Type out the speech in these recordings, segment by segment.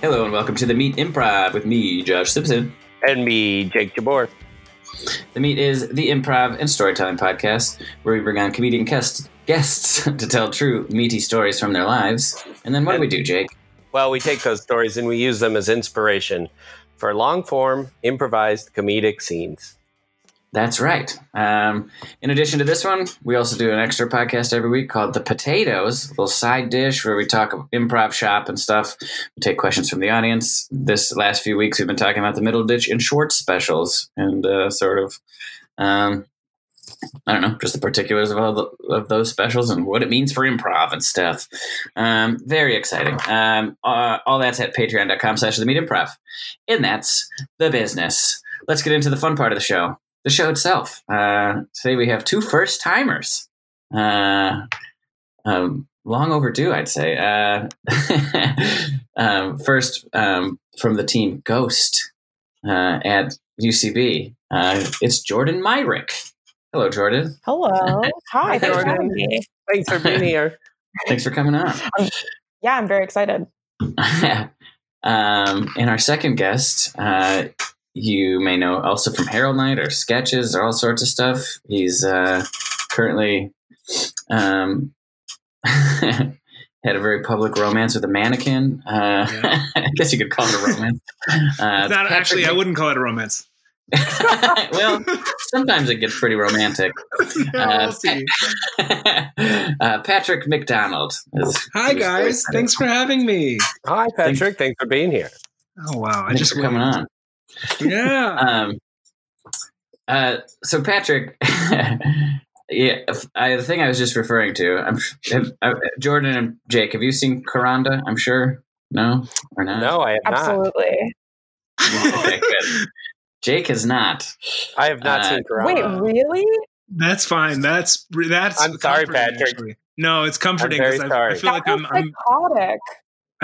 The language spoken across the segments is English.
Hello and welcome to the Meat Improv with me, Josh Simpson. And me, Jake Jabbour. The Meat is the improv and storytelling podcast where we bring on comedian guests, guests to tell true, meaty stories from their lives. And then what do we do, Jake? Well, we take those stories and we use them as inspiration for long form, improvised comedic scenes. That's right. Um, in addition to this one, we also do an extra podcast every week called The Potatoes, little side dish where we talk improv shop and stuff. We take questions from the audience. This last few weeks, we've been talking about the Middleditch and Schwartz specials and uh, sort of, um, I don't know, just the particulars of all the, of those specials and what it means for improv and stuff. Um, very exciting. Um, uh, all that's at patreon.com slash the meat improv. And that's the business. Let's get into the fun part of the show the show itself. Uh, today we have two first timers. Uh, um, long overdue, I'd say. Uh, um, first, um, from the team Ghost uh, at UCB, uh, it's Jordan Myrick. Hello, Jordan. Hello. Hi, Jordan. Thanks for being here. Thanks for coming on. Yeah, I'm very excited. um, and our second guest, uh, you may know also from Harold Night or sketches or all sorts of stuff. He's uh, currently um, had a very public romance with a mannequin. Uh, yeah. I guess you could call it a romance. Uh, not actually. I wouldn't call it a romance. well, sometimes it gets pretty romantic. Yeah, we'll uh, uh, Patrick McDonald. Is, Hi guys, thanks for having me. Hi Patrick, thanks, thanks for being here. Oh wow, I thanks just for coming on. Yeah. um, uh, so Patrick, yeah, I, the thing I was just referring to, I'm have, uh, Jordan and Jake. Have you seen Coronda? I'm sure. No or not? No, I have Absolutely. not. okay. Jake has not. I have not Uh, seen Coronda. Wait, really? That's fine. That's that's. I'm sorry, comforting, Patrick. actually. No, it's comforting very because I, I sorry. feel like I'm, was I'm psychotic.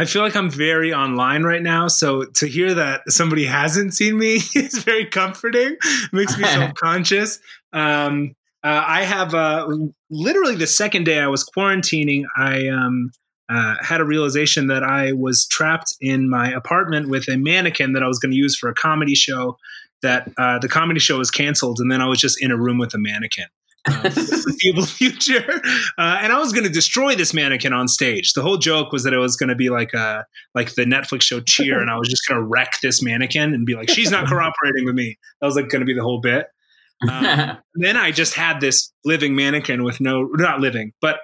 I feel like I'm very online right now. So to hear that somebody hasn't seen me is very comforting. Makes me self conscious. Um, uh, I have uh, literally the second day I was quarantining, I um, uh, had a realization that I was trapped in my apartment with a mannequin that I was going to use for a comedy show. That uh, the comedy show was canceled, and then I was just in a room with a mannequin. Um, foreseeable future. Uh, and I was going to destroy this mannequin on stage. The whole joke was that it was going to be like a like the Netflix show Cheer, and I was just going to wreck this mannequin and be like, "She's not cooperating with me." That was like going to be the whole bit. Um, then I just had this living mannequin with no, not living, but.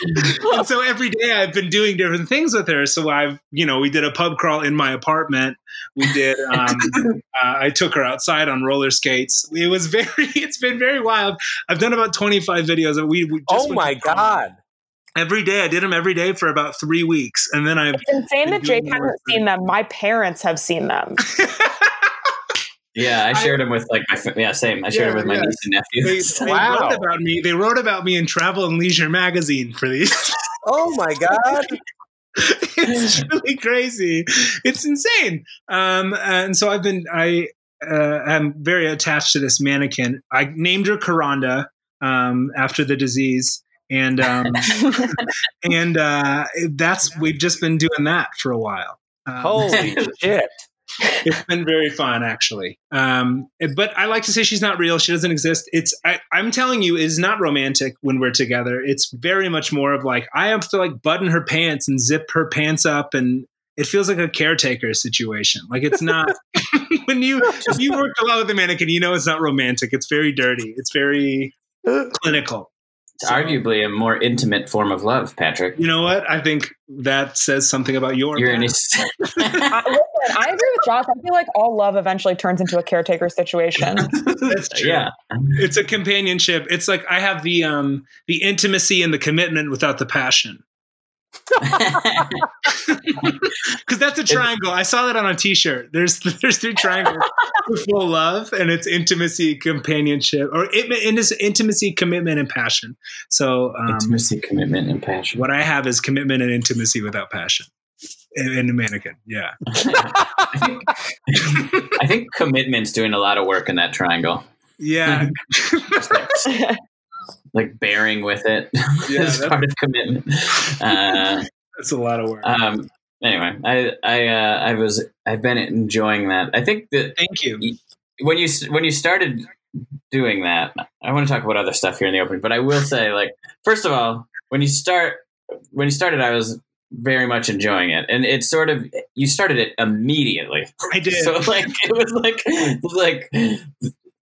and so every day I've been doing different things with her. So I've, you know, we did a pub crawl in my apartment. We did. Um, uh, I took her outside on roller skates. It was very. It's been very wild. I've done about twenty five videos. We, we just oh my god! Every day I did them every day for about three weeks, and then I. It's insane that Been Jake doing hasn't seen them. My parents have seen them. Yeah, I shared him with like my fa- yeah, same. I shared Yeah, him with my yeah. niece and They, nephews. they Wow. wrote about me. They wrote about me in Travel and Leisure magazine for these. Oh my god! it's really crazy. It's insane. Um, and so I've been, I uh, am very attached to this mannequin. I named her Coronda um, after the disease. And um, and uh, that's we've just been doing that for a while. Um, Holy shit! It's been very fun actually. Um, but i like to say she's not real. She doesn't exist. It's I, i'm telling you is not romantic when we're together. It's very much more of like i have to like button her pants and zip her pants up and it feels like a caretaker situation. Like it's not when you if you work a lot with a mannequin you know it's not romantic. It's very dirty. It's very clinical It's arguably a more intimate form of love, Patrick. you know what i think that says something about your You're in man. I, listen, I agree with Josh. I feel like all love eventually turns into a caretaker situation. That's true. yeah. it's a companionship. It's like I have the um the intimacy and the commitment without the passion. Because that's a triangle. I saw that on a T-shirt. There's there's three triangles: full love, and it's intimacy, companionship, or it, it is intimacy, commitment, and passion. So um, Intimacy, commitment, and passion. what I have is commitment and intimacy without passion. In, in a mannequin, yeah. I think, I think commitment's doing a lot of work in that triangle. Yeah. Like bearing with it Yeah, as part of commitment. Uh, That's a lot of work. um, anyway, I I uh, I was I've been enjoying that. I think that Thank you. when you when you started doing that, I want to talk about other stuff here in the open, but I will say, like, first of all, when you start when you started, I was very much enjoying it, and it sort of you started it immediately. I did. So like it was like like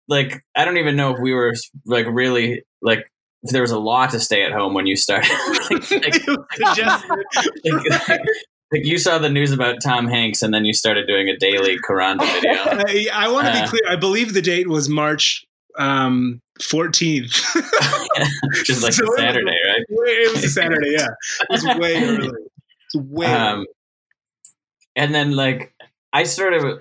like I don't even know if we were like really like there was a law to stay at home when you started. like, like, suggested. like, like, you saw the news about Tom Hanks and then you started doing a daily Coronda video. I, I want to be Uh. clear. I believe the date was March um, 14th. Just like So it was- Saturday, right? it was a Saturday, yeah. It was way early. It's way early. Um, and then like I sort of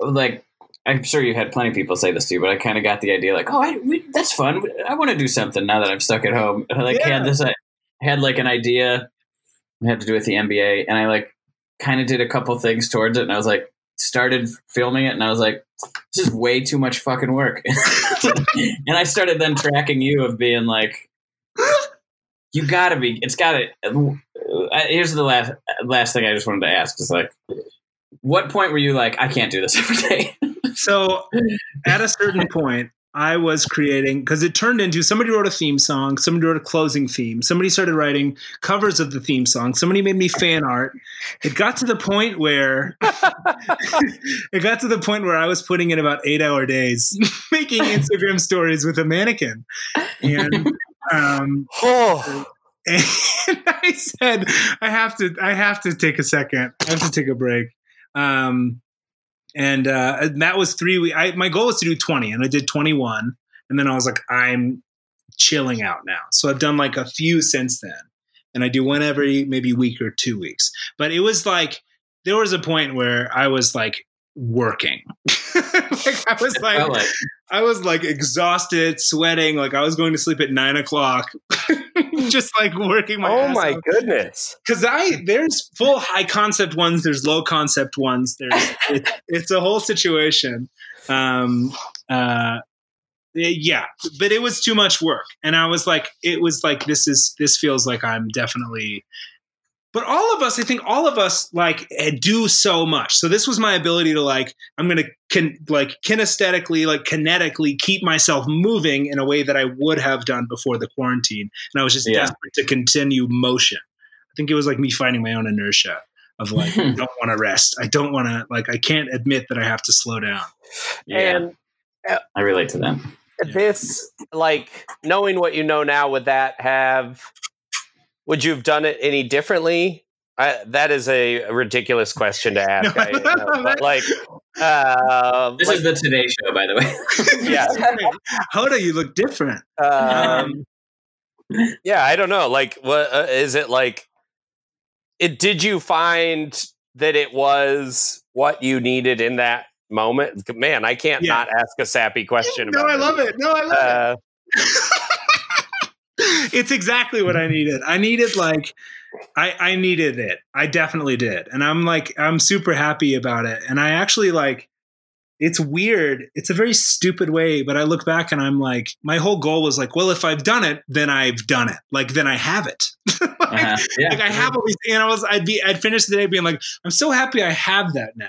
like I'm sure you had plenty of people say this to you, but I kind of got the idea like, oh, I, we, that's fun. I want to do something now that I'm stuck at home. And I like Yeah. had this, I had like an idea. It had to do with the NBA, and I like kind of did a couple things towards it, and I was like, started filming it, and I was like, this is way too much fucking work. and I started then tracking you of being like, you gotta be, it's gotta. Uh, here's the last last thing I just wanted to ask is like, what point were you like, I can't do this every day? So at a certain point, I was creating because it turned into somebody wrote a theme song, somebody wrote a closing theme, somebody started writing covers of the theme song, somebody made me fan art. It got to the point where it got to the point where I was putting in about eight hour days making Instagram stories with a mannequin. And um Oh, and I said, I have to, I have to take a second. I have to take a break. Um, and, uh, and that was three weeks. I, my goal was to do 20 and I did 21. And then I was like, I'm chilling out now. So I've done like a few since then. And I do one every maybe week or two weeks. But it was like, there was a point where I was like working. like I was like, Felt like I was like exhausted, sweating, like I was going to sleep at nine o'clock, just like working my. oh my goodness. Because I there's full high concept ones, there's low concept ones. There's it, it's a whole situation. Um, uh, yeah, but it was too much work, and I was like, it was like this is this feels like I'm definitely. But all of us, I think all of us like eh, do so much. So this was my ability to like, I'm gonna can like kinesthetically, like kinetically keep myself moving in a way that I would have done before the quarantine, and I was just Yeah. desperate to continue motion. I think it was like me finding my own inertia of like, I don't want to rest. I don't want to like, I can't admit that I have to slow down. yeah, And I relate to that. this, like, knowing what you know now, would that have, would you have done it any differently? I, that is a ridiculous question to ask. No, I know, but like, uh, This like, is the Today Show, by the way. Yeah. Hoda, you look different. um, yeah, I don't know. Like, what uh, is it like? It did you find that it was what you needed in that moment? Man, I can't Yeah. not ask a sappy question. No, about I love it. No, I love Uh, it. It's exactly what I needed. I needed like I I needed it. I definitely did. And I'm like I'm super happy about it. And I actually like it's weird. It's a very stupid way, but I look back and I'm like my whole goal was like, well, if I've done it, then I've done it. Like then I have it. Like, Uh-huh. Yeah. like I have all these, and I was, I'd be, I'd finish the day being like, I'm so happy I have that now.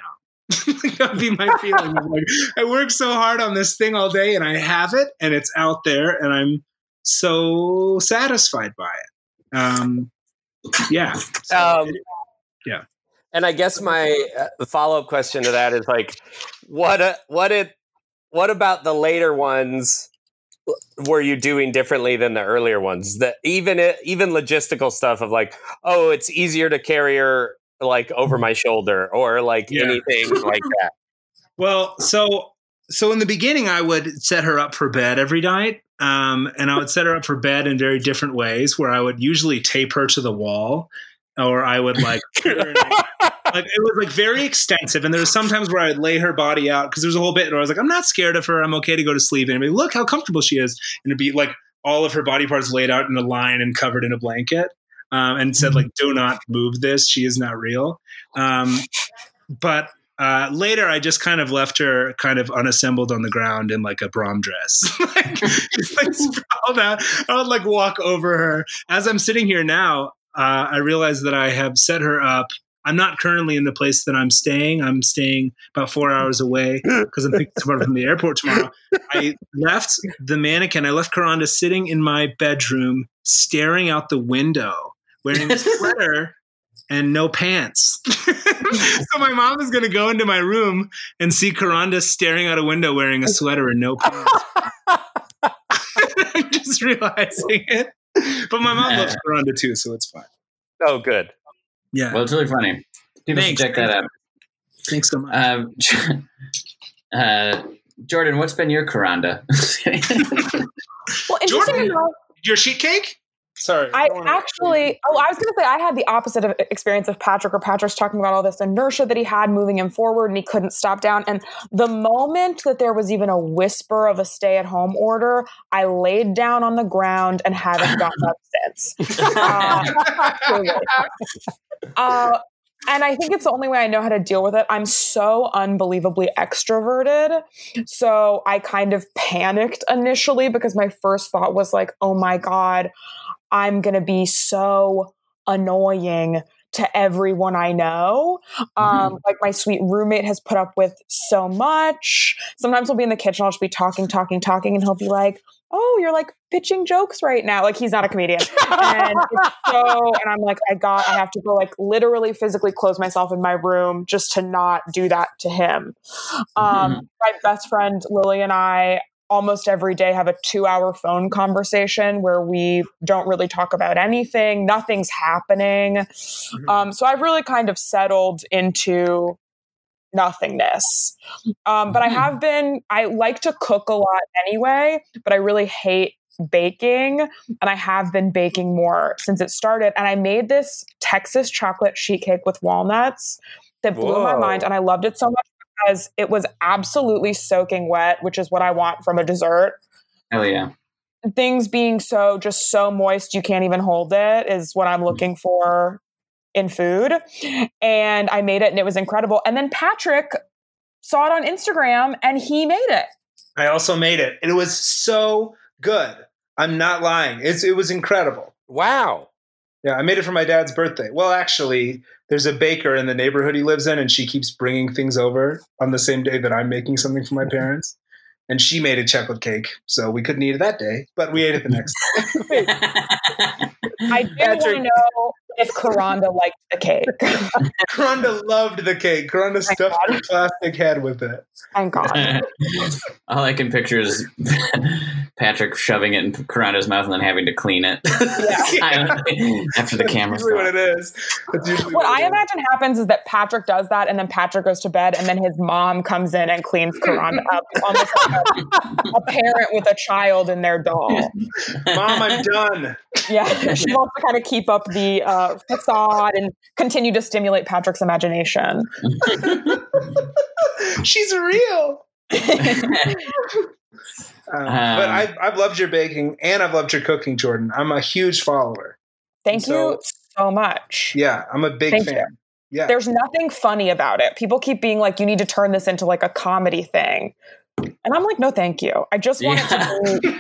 like, that'd be my feeling. Like, I worked so hard on this thing all day, and I have it, and it's out there, and I'm so satisfied by it. Um, yeah. So Um, it- and I guess my uh, follow up question to that is like, what uh, what it what about the later ones were you doing differently than the earlier ones? That even it, even logistical stuff of like, oh, it's easier to carry her like over my shoulder or like Yeah. anything like that. Well, so so in the beginning, I would set her up for bed every night, um, and I would set her up for bed in very different ways. Where I would usually tape her to the wall, or I would like put her in a- like it was like very extensive. And there was sometimes where I'd lay her body out because there was a whole bit where I was like, I'm not scared of her. I'm okay to go to sleep. And I'd be, look how comfortable she is, and it'd be like all of her body parts laid out in a line and covered in a blanket. Um, and said like, "Do not move this. She is not real." Um, but uh, later, I just kind of left her kind of unassembled on the ground in like a prom dress, like, like sprawled out. I would like walk over her. As I'm sitting here now, uh, I realize that I have set her up. I'm not currently in the place that I'm staying. I'm staying about four hours away because I'm picking someone from the airport tomorrow. I left the mannequin. I left Coronda sitting in my bedroom, staring out the window, wearing a sweater and no pants. so my mom is going to go into my room and see Coronda staring out a window wearing a sweater and no pants. I'm just realizing it. But my mom loves Coronda too, so it's fine. Oh, good. Yeah. Well, it's really funny. People Thanks. should check that out. Thanks so much. Um, uh, Jordan, what's been your Coronda? Well, Jordan- Your sheet cake? Sorry. I wanna- actually, oh, I was going to say I had the opposite of experience of Patrick, or Patrick's talking about all this inertia that he had moving him forward and he couldn't stop down. And the moment that there was even a whisper of a stay at home order, I laid down on the ground and haven't gotten up since. Uh. Uh, and I think it's the only way I know how to deal with it. I'm so unbelievably extroverted. So I kind of panicked initially because my first thought was like, oh my God, I'm going to be so annoying to everyone I know. Um, Like my sweet roommate has put up with so much. Sometimes we'll be in the kitchen, I'll just be talking, talking, talking, and he'll be like, oh, you're like pitching jokes right now. Like he's not a comedian. And it's so, and I'm like, I got, I have to go like literally physically close myself in my room just to not do that to him. Um, my best friend Lily and I almost every day have a two hour phone conversation where we don't really talk about anything, nothing's happening. Um, so I've really kind of settled into nothingness. Um, but I Mhm. have been, I like to cook a lot anyway, but I really hate baking. And I have been baking more since it started. And I made this Texas chocolate sheet cake with walnuts that blew my mind. And I loved it so much because it was absolutely soaking wet, which is what I want from a dessert. Hell yeah. Things being so just so moist you can't even hold it is what I'm mm. looking for in food. And I made it and it was incredible. And then Patrick saw it on Instagram and he made it. I also made it. And it was so good. I'm not lying. It's, it was incredible. Wow. Yeah, I made it for my dad's birthday. Well, actually, there's a baker in the neighborhood he lives in, and she keeps bringing things over on the same day that I'm making something for my parents. And she made a chocolate cake, so we couldn't eat it that day, but we ate it the next day. I did want to know if Coronda liked the cake. Coronda loved the cake. Coronda Thank stuffed God. her plastic head with it. Thank God. All I can picture is Patrick shoving it in Coronda's mouth and then having to clean it Silently after the That's camera's usually what it is. That's usually What what I it is. imagine happens is that Patrick does that, and then Patrick goes to bed, and then his mom comes in and cleans Coronda up, almost like a, a parent with a child in their doll. Mom, I'm done. Yeah, she wants to kind of keep up the uh, facade and continue to stimulate Patrick's imagination. She's real. Um, but I've, I've loved your baking and I've loved your cooking, Jordan. I'm a huge follower. Thank So- you so much. Yeah, I'm a big Thank fan. you. Yeah. There's nothing funny about it. People keep being like, you need to turn this into like a comedy thing. And I'm like, no, thank you. I just want it to be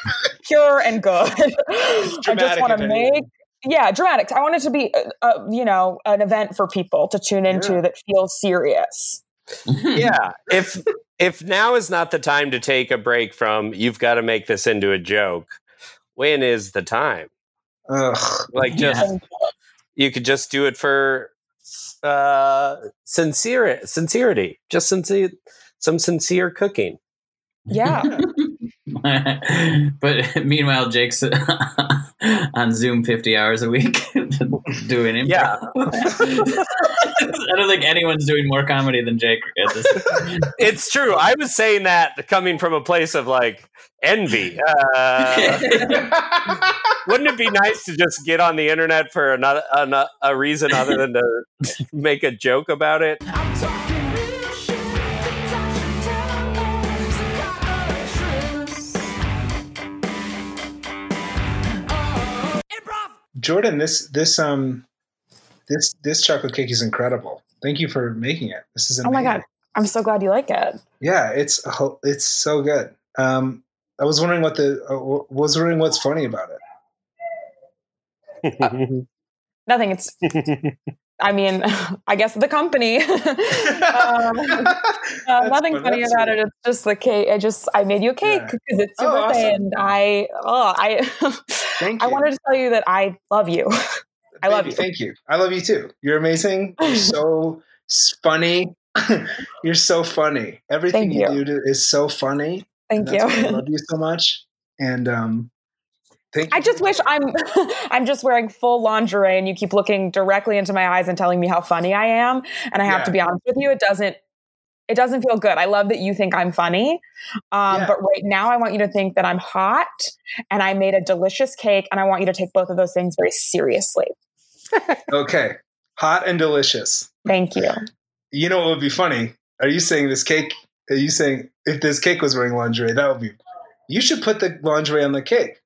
pure and good. I just want to make, yeah, dramatics I want it to be, uh, uh, you know, an event for people to tune into Yeah. that feels serious. Yeah. if if now is not the time to take a break from you've got to make this into a joke, when is the time? Ugh. Like just Yeah. you could just do it for uh sincere sincerity. Just sincere some sincere cooking. Yeah. but meanwhile, Jake's on Zoom 50 hours a week doing improv. Yeah. I don't think anyone's doing more comedy than Jake at this. It's true. I was saying that coming from a place of like envy. Uh, wouldn't it be nice to just get on the internet for another, an, a reason other than to make a joke about it? Jordan, this this um this this chocolate cake is incredible. Thank you for making it. This is Oh my god, I'm so glad you like it. Yeah, it's ho- it's so good. Um, I was wondering what the uh, w- was wondering what's funny about it. Nothing. It's. I mean, I guess the company. um, uh, nothing fun- funny that's about sweet. it. It's just the cake. I just I made you a cake Yeah. because it's your Oh, birthday, awesome. and I oh I Thank you. I wanted to tell you that I love you. I love you. Thank you. I love you too. You're amazing. You're so funny. You're so funny. Everything you. you. do is so funny. Thank why I love you so much. And um, thank. I just wish I'm I'm just wearing full lingerie and you keep looking directly into my eyes and telling me how funny I am. And I have Yeah. to be honest with you, it doesn't it doesn't feel good. I love that you think I'm funny. Um, Yeah. but right now I want you to think that I'm hot and I made a delicious cake and I want you to take both of those things very seriously. okay. Hot and delicious. Thank you. You know what would be funny? Are you saying this cake? Are you saying if this cake was wearing lingerie, that would be? You should put the lingerie on the cake.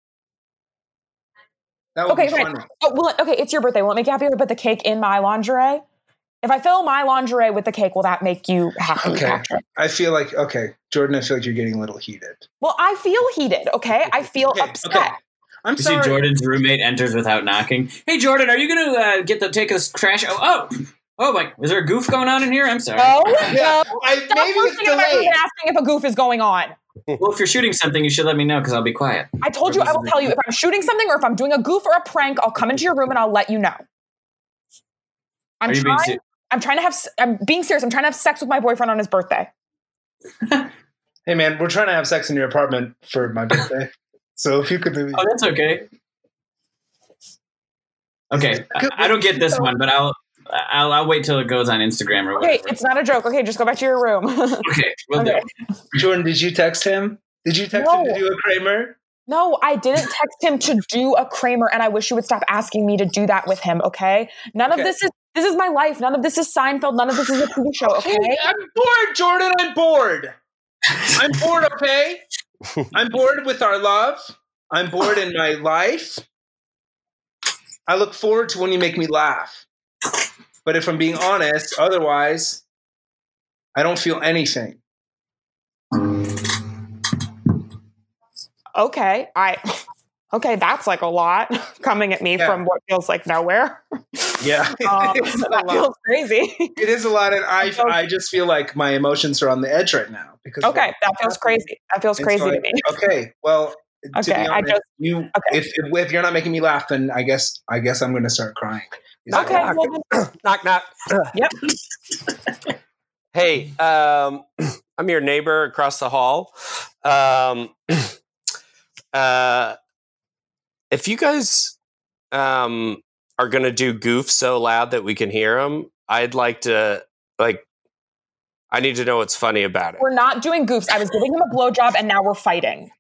That would Okay, be fine. funny. Oh, well, okay, it's your birthday. Will it make you happier to put the cake in my lingerie? If I fill my lingerie with the cake, will that make you happy, Okay. Patrick? I feel like okay, Jordan. I feel like you're getting a little heated. Well, I feel heated, okay? I feel Okay, upset. okay. I'm You see, sorry. Jordan's roommate enters without knocking. Hey, Jordan, are you going to uh, get the take this trash? Oh, oh, oh, my! Is there a goof going on in here? I'm sorry. No, Yeah, no. I, Stop maybe it's bursting in delayed. asking if a goof is going on. Well, if you're shooting something, you should let me know because I'll be quiet. I told you I will tell you if I'm shooting something or if I'm doing a goof or a prank. I'll come into your room and I'll let you know. I'm are you being trying. serious? I'm trying to have. I'm being serious. I'm trying to have sex with my boyfriend on his birthday. Hey man, we're trying to have sex in your apartment for my birthday. so if you could maybe Oh, that's okay. Okay, I, I don't get this one, but I'll, I'll I'll wait till it goes on Instagram or Okay, whatever. it's not a joke. Okay, just go back to your room. Okay, we'll Okay. do. Jordan, did you text him? Did you text him to No. do a Kramer? no, I didn't text him to do a Kramer, and I wish you would stop asking me to do that with him. Okay, none of this is this is my life. None of this is Seinfeld. None of this is a TV show. Okay. Hey, I'm bored, Jordan. I'm bored. I'm bored, okay? I'm bored with our love. I'm bored in my life. I look forward to when you make me laugh. But if I'm being honest, otherwise, I don't feel anything. okay i okay that's like a lot coming at me Yeah. from what feels like nowhere Yeah. um, that feels crazy It is a lot, and I, I just feel like my emotions are on the edge right now. Because okay that feels crazy that feels And crazy so I- to me Okay, well, to Okay, be I just- you okay. if, if if you're not making me laugh, then I guess I guess I'm going to start crying. That okay right? well, knock knock. Yep. Hey, um, I'm your neighbor across the hall. Um, uh, if you guys um, are gonna do goof so loud that we can hear them, I'd like to like. I need to know what's funny about it. we're not doing goofs i was giving him a blowjob and now we're fighting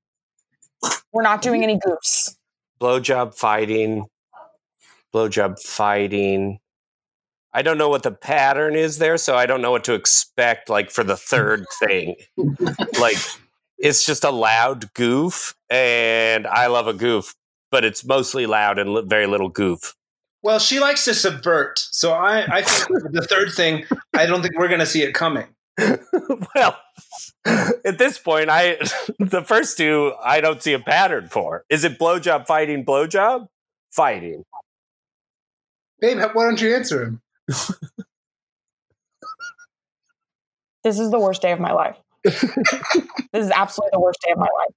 we're not doing any goofs Blowjob fighting, blowjob fighting. I don't know what the pattern is there, so I don't know what to expect. Like for the third thing, like it's just a loud goof, and I love a goof, but it's mostly loud and li- very little goof. Well, she likes to subvert, so I I think the third thing I don't think we're going to see it coming. well, at this point, I the first two I don't see a pattern for. Is it blowjob fighting, blowjob fighting? Babe, why don't you answer him? this is the worst day of my life this is absolutely the worst day of my life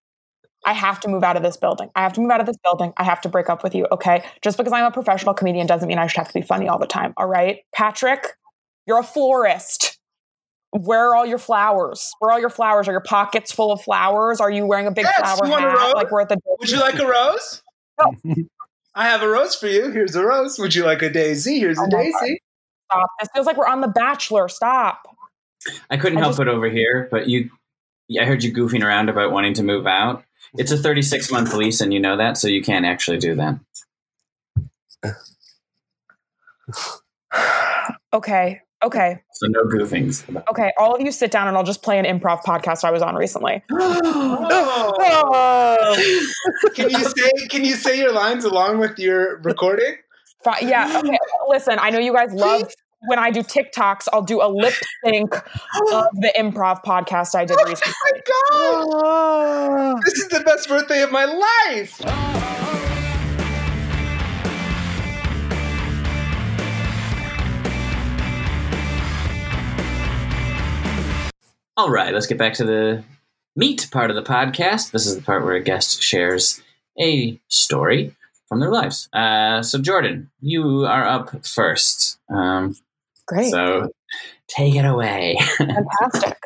I have to move out of this building. I have to move out of this building. I have to break up with you. Okay. Just because I'm a professional comedian doesn't mean I should have to be funny all the time. All right. Patrick, you're a florist. Where are all your flowers? Where are all your flowers? Are your pockets full of flowers? Are you wearing a big Yes, flower you want a hat? rose? Like we're at the Would you like a rose? No. I have a rose for you. Here's a rose. Would you like a daisy? Here's a Oh my daisy. stop. This feels like we're on The Bachelor. Stop. I couldn't I help just- but over here, but you, I heard you goofing around about wanting to move out. It's a 36 month lease, and you know that, so you can't actually do that. Okay. Okay. So no goofings. Okay. All of you sit down and I'll just play an improv podcast I was on recently. Oh. Can you say can you say your lines along with your recording? Fi- Yeah. Okay. Listen, I know you guys love when I do TikToks, I'll do a lip sync of the improv podcast I did recently. Oh my god! Ah. This is the best birthday of my life. All right, let's get back to the meat part of the podcast. This is the part where a guest shares a story from their lives. Uh, so, Jordan, you are up first. Um, Great. so, take it away. Fantastic.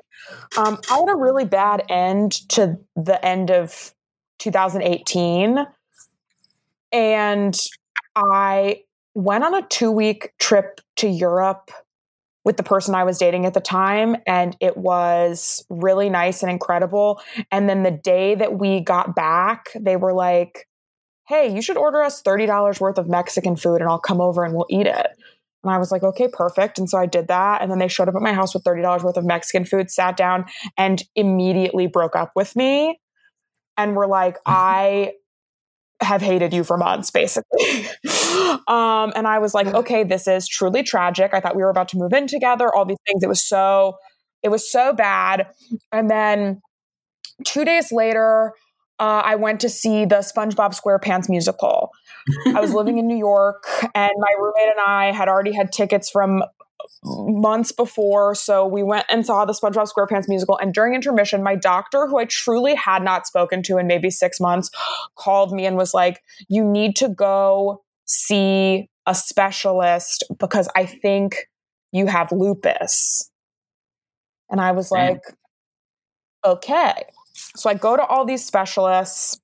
Um, I had a really bad end to the end of 2018. And I went on a two week trip to Europe with the person I was dating at the time. And it was really nice and incredible. And then the day that we got back, they were like, hey, you should order us $30 worth of Mexican food and I'll come over and we'll eat it. And I was like, okay, perfect. And so I did that. And then they showed up at my house with $30 worth of Mexican food, sat down, and immediately broke up with me. And were like, mm-hmm. I have hated you for months, basically. um, and I was like, okay, this is truly tragic. I thought we were about to move in together, all these things. It was so, it was so bad. And then two days later, uh, I went to see the SpongeBob SquarePants musical. I was living in New York, and my roommate and I had already had tickets from months before. So we went and saw the SpongeBob SquarePants musical. And during intermission, my doctor, who I truly had not spoken to in maybe six months, called me and was like, You need to go see a specialist because I think you have lupus. And I was like, Okay. So I go to all these specialists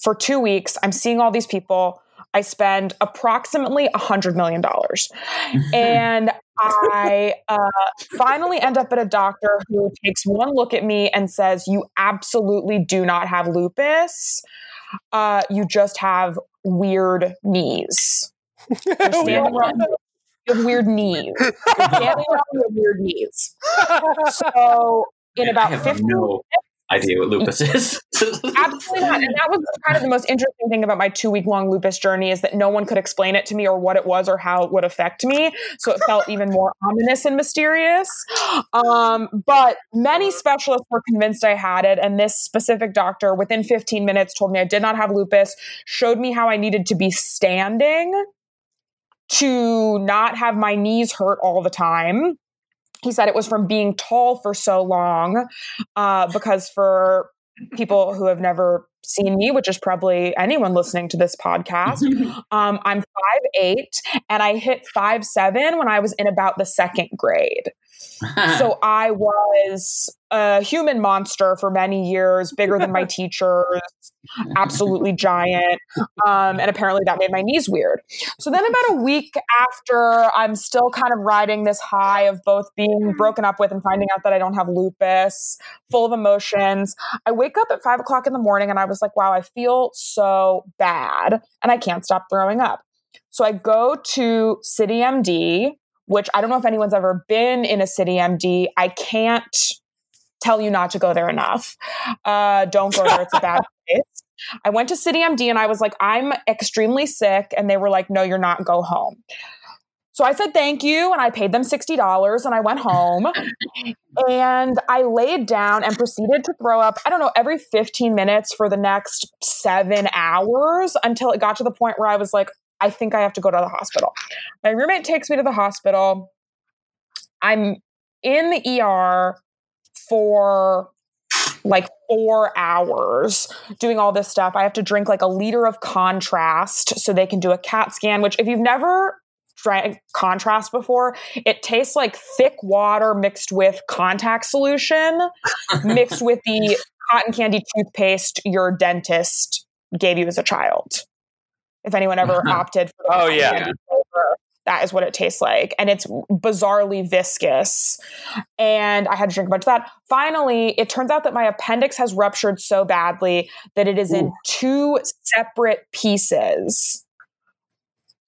for two weeks. I'm seeing all these people. I spend approximately a hundred million dollars, and I uh, finally end up at a doctor who takes one look at me and says, "You absolutely do not have lupus. Uh, you just have weird knees. You're standing around you have weird knees. You're standing around with weird knees." So in about have 15 no idea what lupus is. Absolutely not. And that was kind of the most interesting thing about my two week long lupus journey is that no one could explain it to me or what it was or how it would affect me. So it felt even more ominous and mysterious. Um, but many specialists were convinced I had it. And this specific doctor, within 15 minutes, told me I did not have lupus, showed me how I needed to be standing to not have my knees hurt all the time. He said it was from being tall for so long, uh, because for people who have never seen me, which is probably anyone listening to this podcast, um, I'm five eight, and I hit five seven when I was in about the second grade. So I was a human monster for many years, bigger than my teachers, absolutely giant. Um, and apparently that made my knees weird. So then, about a week after, I'm still kind of riding this high of both being broken up with and finding out that I don't have lupus, full of emotions. I wake up at five o'clock in the morning and I was like, wow, I feel so bad and I can't stop throwing up. So I go to CityMD, which I don't know if anyone's ever been in a CityMD. I can't tell you not to go there enough. Uh, don't go there, it's a bad place. I went to City MD and I was like, I'm extremely sick. And they were like, no, you're not, go home. So I said thank you and I paid them $60 and I went home and I laid down and proceeded to throw up, I don't know, every 15 minutes for the next seven hours until it got to the point where I was like, I think I have to go to the hospital. My roommate takes me to the hospital. I'm in the ER for like four hours doing all this stuff. I have to drink like a liter of contrast so they can do a CAT scan, which, if you've never drank contrast before, it tastes like thick water mixed with contact solution, mixed with the cotton candy toothpaste your dentist gave you as a child. If anyone ever mm-hmm. opted for Oh, yeah. That is what it tastes like. And it's bizarrely viscous. And I had to drink a bunch of that. Finally, it turns out that my appendix has ruptured so badly that it is in two separate pieces.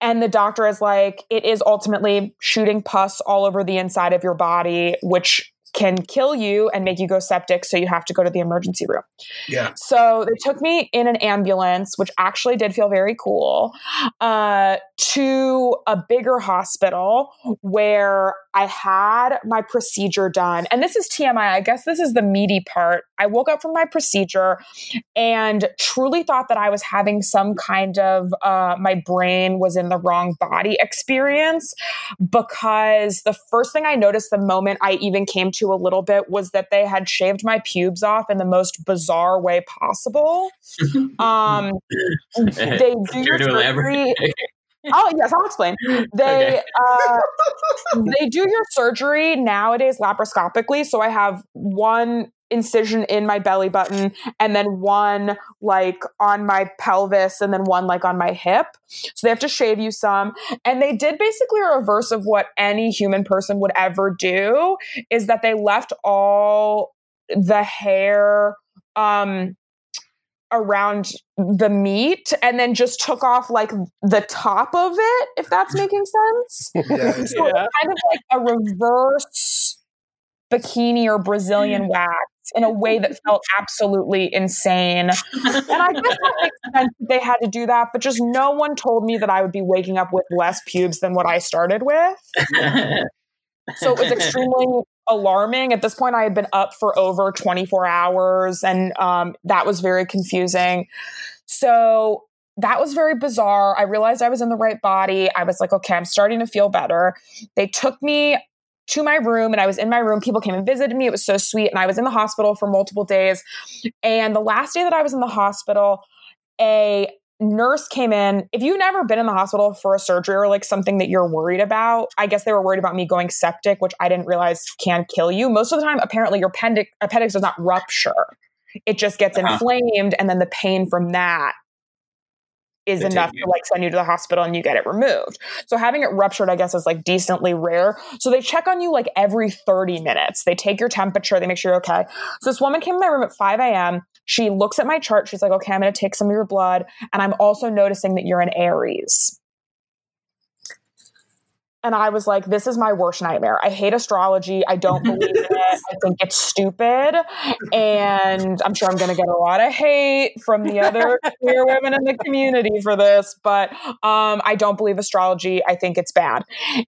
And the doctor is like, it is ultimately shooting pus all over the inside of your body, which can kill you and make you go septic. So you have to go to the emergency room. Yeah. So they took me in an ambulance, which actually did feel very cool, uh, to a bigger hospital where I had my procedure done. And this is TMI. I guess this is the meaty part. I woke up from my procedure and truly thought that I was having some kind of uh, my brain was in the wrong body experience because the first thing I noticed the moment I even came to a little bit was that they had shaved my pubes off in the most bizarre way possible. Um, they do your surgery. Oh yes, I'll explain. They Okay. uh, they do your surgery nowadays laparoscopically. So I have one incision in my belly button, and then one like on my pelvis, and then one like on my hip. So they have to shave you some, and they did basically a reverse of what any human person would ever do. Is that they left all the hair um around the meat and then just took off like the top of it if that's making sense Yeah. so it's kind of like a reverse bikini or brazilian wax in a way that felt absolutely insane and i guess that makes sense that they had to do that but just no one told me that i would be waking up with less pubes than what i started with so it was extremely alarming. At this point, I had been up for over 24 hours, and um, that was very confusing. So that was very bizarre. I realized I was in the right body. I was like, okay, I'm starting to feel better. They took me to my room and I was in my room. People came and visited me. It was so sweet. And I was in the hospital for multiple days. And the last day that I was in the hospital, a nurse came in. If you've never been in the hospital for a surgery or like something that you're worried about, I guess they were worried about me going septic, which I didn't realize can kill you. Most of the time, apparently, your appendix, appendix does not rupture. It just gets Uh-huh. inflamed, and then the pain from that is enough to like send you to the hospital and you get it removed. So having it ruptured, I guess, is like decently rare. So they check on you like every 30 minutes. They take your temperature, they make sure you're okay. So this woman came in my room at 5 a.m. She looks at my chart. She's like, okay, I'm going to take some of your blood. And I'm also noticing that you're an Aries. And I was like, this is my worst nightmare. I hate astrology. I don't believe in it. I think it's stupid. And I'm sure I'm going to get a lot of hate from the other queer women in the community for this, but um, I don't believe astrology. I think it's bad.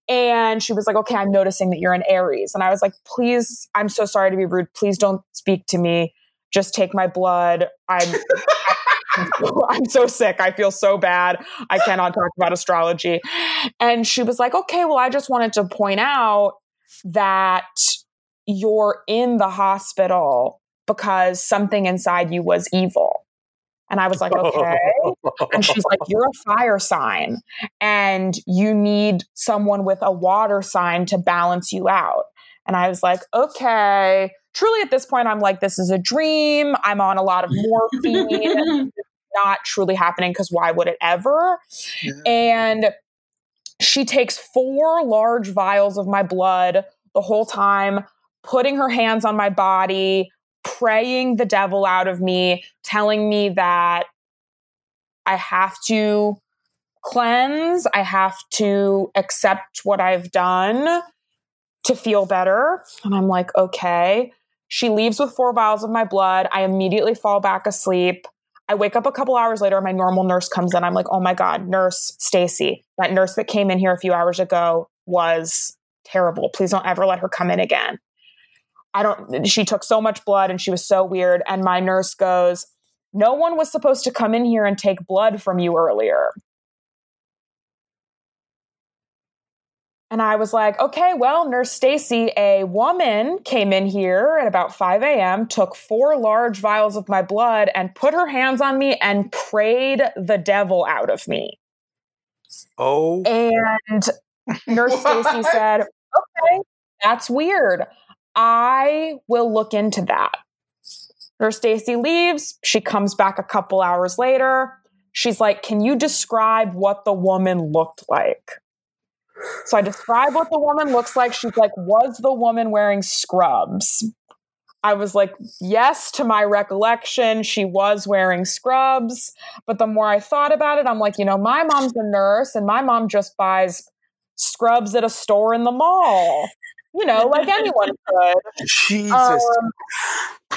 And she was like, okay, I'm noticing that you're an Aries. And I was like, please, I'm so sorry to be rude. Please don't speak to me. Just take my blood. I'm. I'm so sick. I feel so bad. I cannot talk about astrology. And she was like, okay, well, I just wanted to point out that you're in the hospital because something inside you was evil. And I was like, okay. And she's like, you're a fire sign and you need someone with a water sign to balance you out. And I was like, okay. Truly, at this point, I'm like, this is a dream. I'm on a lot of morphine. Not truly happening because why would it ever? Yeah. And she takes four large vials of my blood the whole time, putting her hands on my body, praying the devil out of me, telling me that I have to cleanse, I have to accept what I've done to feel better. And I'm like, okay. She leaves with four vials of my blood. I immediately fall back asleep. I wake up a couple hours later. My normal nurse comes in. I'm like, oh my God, nurse Stacy, that nurse that came in here a few hours ago was terrible. Please don't ever let her come in again. I don't, she took so much blood and she was so weird. And my nurse goes, no one was supposed to come in here and take blood from you earlier. And I was like, okay, well, Nurse Stacy, a woman came in here at about 5 a.m., took four large vials of my blood and put her hands on me and prayed the devil out of me. Oh, And Nurse Stacy said, okay, that's weird. I will look into that. Nurse Stacy leaves. She comes back a couple hours later. She's like, Can you describe what the woman looked like? So I describe what the woman looks like. She's like, Was the woman wearing scrubs? I was like, Yes, to my recollection, she was wearing scrubs. But the more I thought about it, I'm like, You know, my mom's a nurse and my mom just buys scrubs at a store in the mall. you know, like anyone could. Jesus. Um,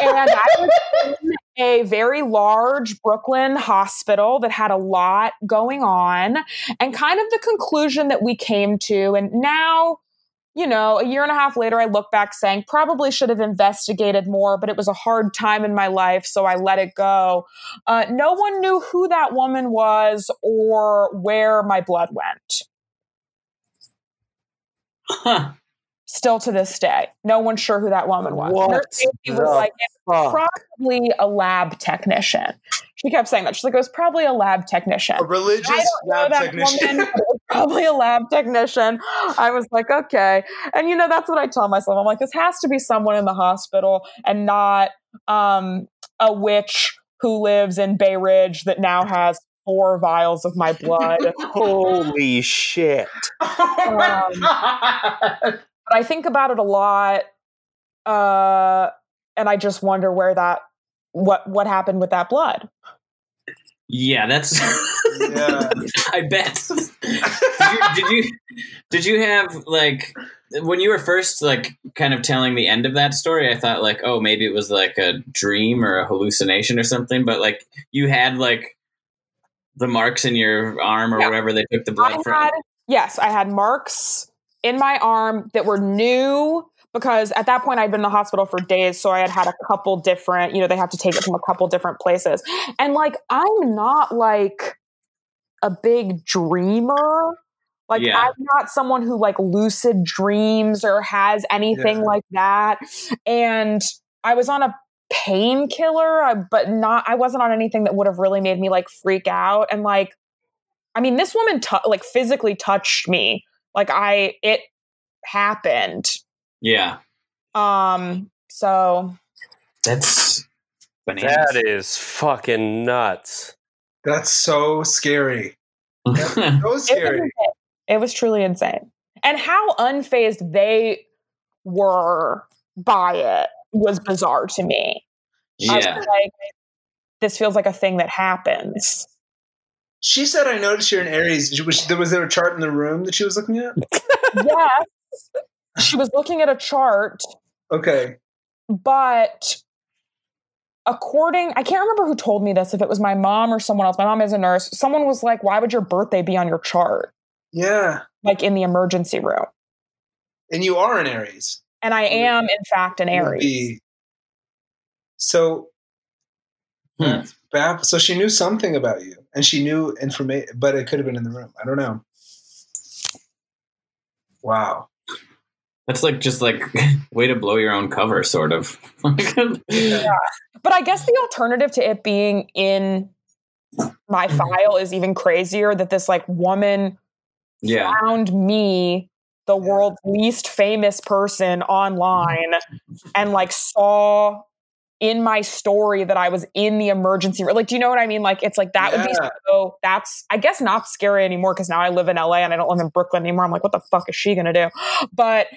and I was in a very large Brooklyn hospital that had a lot going on. And kind of the conclusion that we came to, and now, you know, a year and a half later, I look back saying probably should have investigated more, but it was a hard time in my life, so I let it go. Uh, no one knew who that woman was or where my blood went. Huh. Still to this day, no one's sure who that woman was. What Nurse Stacy was the like, fuck? probably a lab technician. She kept saying that. She's like, it was probably a lab technician. A religious I don't know lab that technician. woman, but it was probably a lab technician. I was like, okay. And you know, that's what I tell myself. I'm like, this has to be someone in the hospital and not um, a witch who lives in Bay Ridge that now has four vials of my blood. Holy shit. oh my Um, god! But I think about it a lot, uh, and I just wonder where that what what happened with that blood. Yeah, that's. Yeah. I bet. did, you, did you did you have like when you were first like kind of telling the end of that story? I thought like, oh, maybe it was like a dream or a hallucination or something. But like, you had like the marks in your arm or Yeah. wherever they took the I blood from. had yes, I had marks in my arm that were new because at that point I'd been in the hospital for days, so I had had a couple different. You know, they have to take it from a couple different places, and like I'm not like a big dreamer. Like Yeah. I'm not someone who like lucid dreams or has anything Yeah. like that. And I was on a painkiller, uh, but not. I wasn't on anything that would have really made me like freak out. And like, I mean, this woman tou like physically touched me. Like I, it happened. yeah, Um. So that's bananas. That is fucking nuts. That's so scary. So it was, scary. insane. it was truly insane. And how unfazed they were by it was bizarre to me. I was yeah. like, this feels like a thing that happens. She said, "I noticed you're an Aries." Was, was there a chart in the room that she was looking at? yes. She was looking at a chart, Okay. but according, I can't remember who told me this, if it was my mom or someone else. My mom is a nurse. Someone was like, why would your birthday be on your chart? Yeah. Like in the emergency room. And you are an Aries. And I am, in fact, an Aries. be- So Hmm. So she knew something about you, and she knew information, but it could have been in the room. I don't know. Wow. That's like just like way to blow your own cover, sort of. Yeah. But I guess the alternative to it being in my mm-hmm. file is even crazier that this like woman yeah. found me, the world's least famous person online, and like saw in my story that I was in the emergency room. Like, do you know what I mean? Like, it's like that would be so. That's I guess not scary anymore because now I live in LA and I don't live in Brooklyn anymore. I'm like, what the fuck is she gonna do? But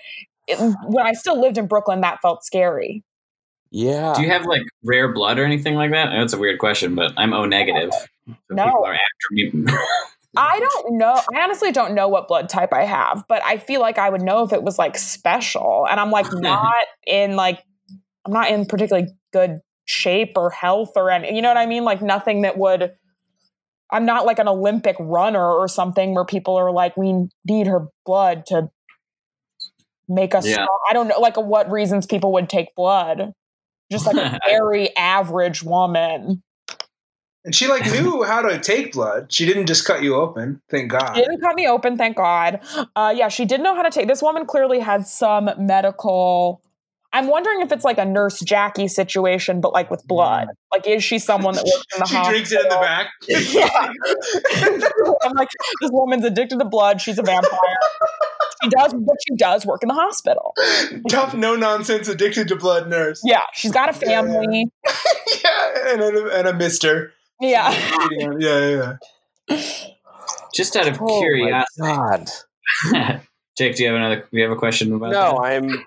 it, when I still lived in Brooklyn, that felt scary. Yeah. Do you have like rare blood or anything like that? That's a weird question, but I'm O negative. So No. people are after me. I don't know. I honestly don't know what blood type I have, but I feel like I would know if it was like special. And I'm like not in like I'm not in particularly good shape or health or any you know what I mean? Like nothing that would I'm not like an Olympic runner or something where people are like, we need her blood to make us Yeah. strong. I don't know like what reasons people would take blood. Just like a very average woman. And she like knew how to take blood. She didn't just cut you open. Thank God. She didn't cut me open, thank God. Uh, yeah, she did know how to take. This woman clearly had some medical. I'm wondering if it's like a nurse Jackie situation, but like with blood. Like, is she someone that works in the hospital? she hospital? drinks it in the back. Yeah. I'm like, this woman's addicted to blood. She's a vampire. She does, but she does work in the hospital. Tough, no nonsense, addicted to blood nurse. Yeah, she's got a family. yeah, and a, and a mister. Yeah. Yeah, yeah, yeah. just out of Oh my curiosity, God. Jake, do you have another? Do you have a question about No, I'm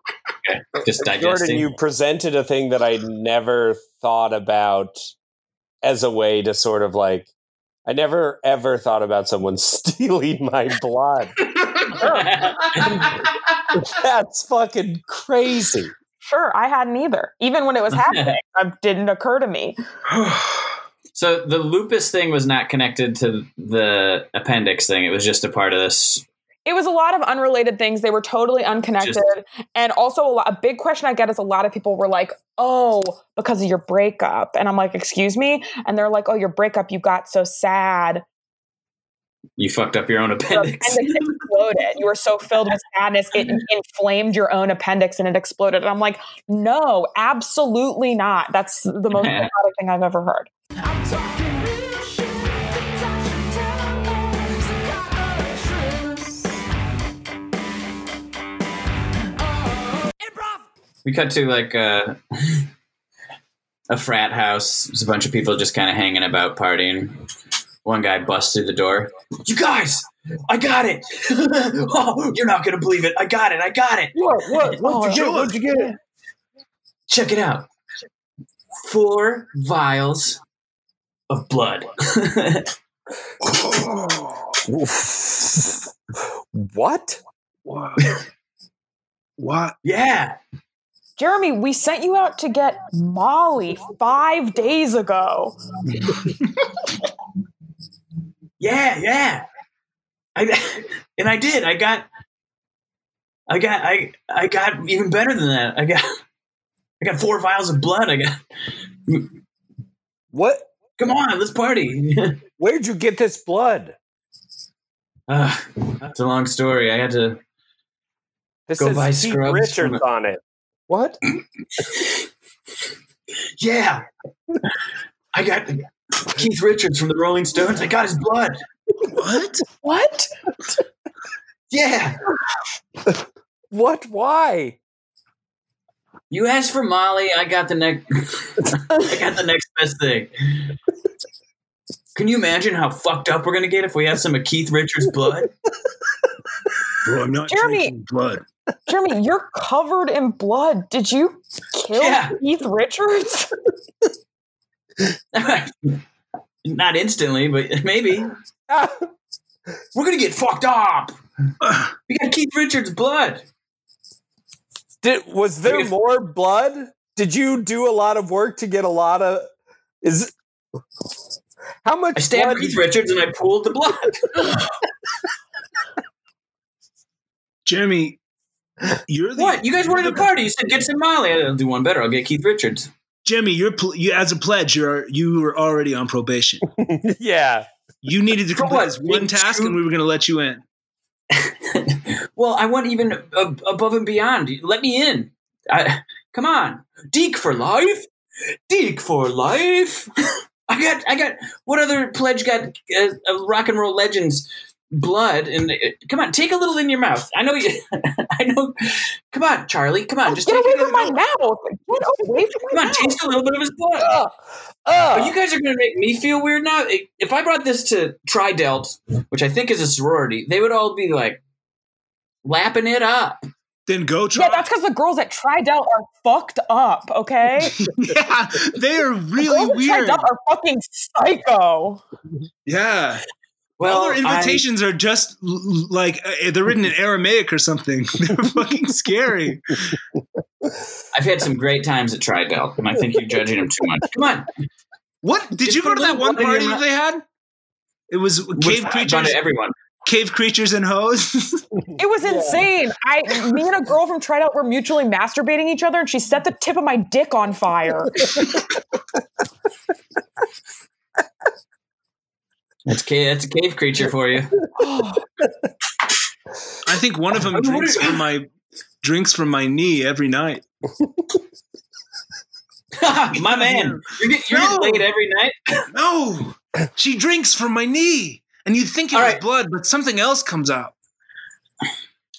that? Uh, just uh, Jordan. You presented a thing that I never thought about as a way to sort of like. I never ever thought about someone stealing my blood. That's fucking crazy. Sure, I hadn't either. Even when it was happening, it didn't occur to me. so the lupus thing was not connected to the appendix thing. It was just a part of this. It was a lot of unrelated things. They were totally unconnected. and also, a, lot, a big question I get is a lot of people were like, oh, because of your breakup. And I'm like, excuse me? And they're like, oh, your breakup, you got so sad. You fucked up your own Your appendix. appendix exploded. You were so filled with sadness, it inflamed your own appendix and it exploded. And I'm like, no, absolutely not. That's the most thing I've ever heard. We cut to like a, a frat house. There's a bunch of people just kind of hanging about partying. One guy busts through the door. You guys, I got it. oh, you're not gonna believe it. I got it. I got it. What? What? What'd you oh, get? What'd you get? Check it out. Four vials of blood. what? What? what? yeah. Jeremy, we sent you out to get Molly five days ago. Yeah, yeah. I and I did. I got I got I I got even better than that. I got I got four vials of blood. I got What? Come on, let's party. Where'd you get this blood? uh, it's a long story. I had to This Go says buy Keith scrubs Richards from- on it. What? Yeah. I got Keith Richards from the Rolling Stones. I got his blood. What? What? Yeah. What? Why? You asked for Molly. I got the next. I got the next best thing. Can you imagine how fucked up we're gonna get if we have some of Keith Richards' blood? Bro, I'm not Jeremy. drinking blood. Jeremy, you're covered in blood. Did you kill Yeah. Keith Richards? Not instantly, but maybe. We're gonna get fucked up. We got Keith Richards' blood. Did was there more blood? Did you do a lot of work to get a lot of? Is how much I stabbed blood? Keith Richards and I pulled the blood. Jeremy, you're the what? You guys wanted a party. You said get some Molly. I'll do one better. I'll get Keith Richards. Jimmy, you're pl- you as a pledge. You're you were already on probation. yeah. You needed to complete this one task, true- and we were going to let you in. well, I want even ab- above and beyond. Let me in. I, come on, Deke for life. Deke for life. I got, I got. What other pledge got uh, uh, rock and roll legends blood? And come on, take a little in your mouth. I know you. I know. Come on, Charlie. Come on, just Get take away a from my little. mouth. Get away from Come my on, mouth. taste a little bit of his blood. Ugh. But Ugh. you guys are going to make me feel weird now. If I brought this to Tridelt, which I think is a sorority, they would all be like lapping it up. Then go try. Yeah, that's because the girls at Tridel are fucked up, okay? yeah, they are The really girls at weird. Tridel are fucking psycho. Yeah, Well, all their I- invitations are just l- l- like uh, they're written in Aramaic or something. They're fucking scary. I've had some great times at Tridel, and I think you're judging them too much. Come on, What did Just you go to that one blood in your party that they had? It was cave Which- creatures, to everyone. cave creatures and hoes. It was insane. I, me and a girl from Tridel were mutually masturbating each other, and she set the tip of my dick on fire. That's cave. That's a cave creature for you. I think one of them drinks from my drinks from my knee every night. My man, you're, get, you're No. laid every night. No, she drinks from my knee, and you think it All was right. blood, but something else comes out.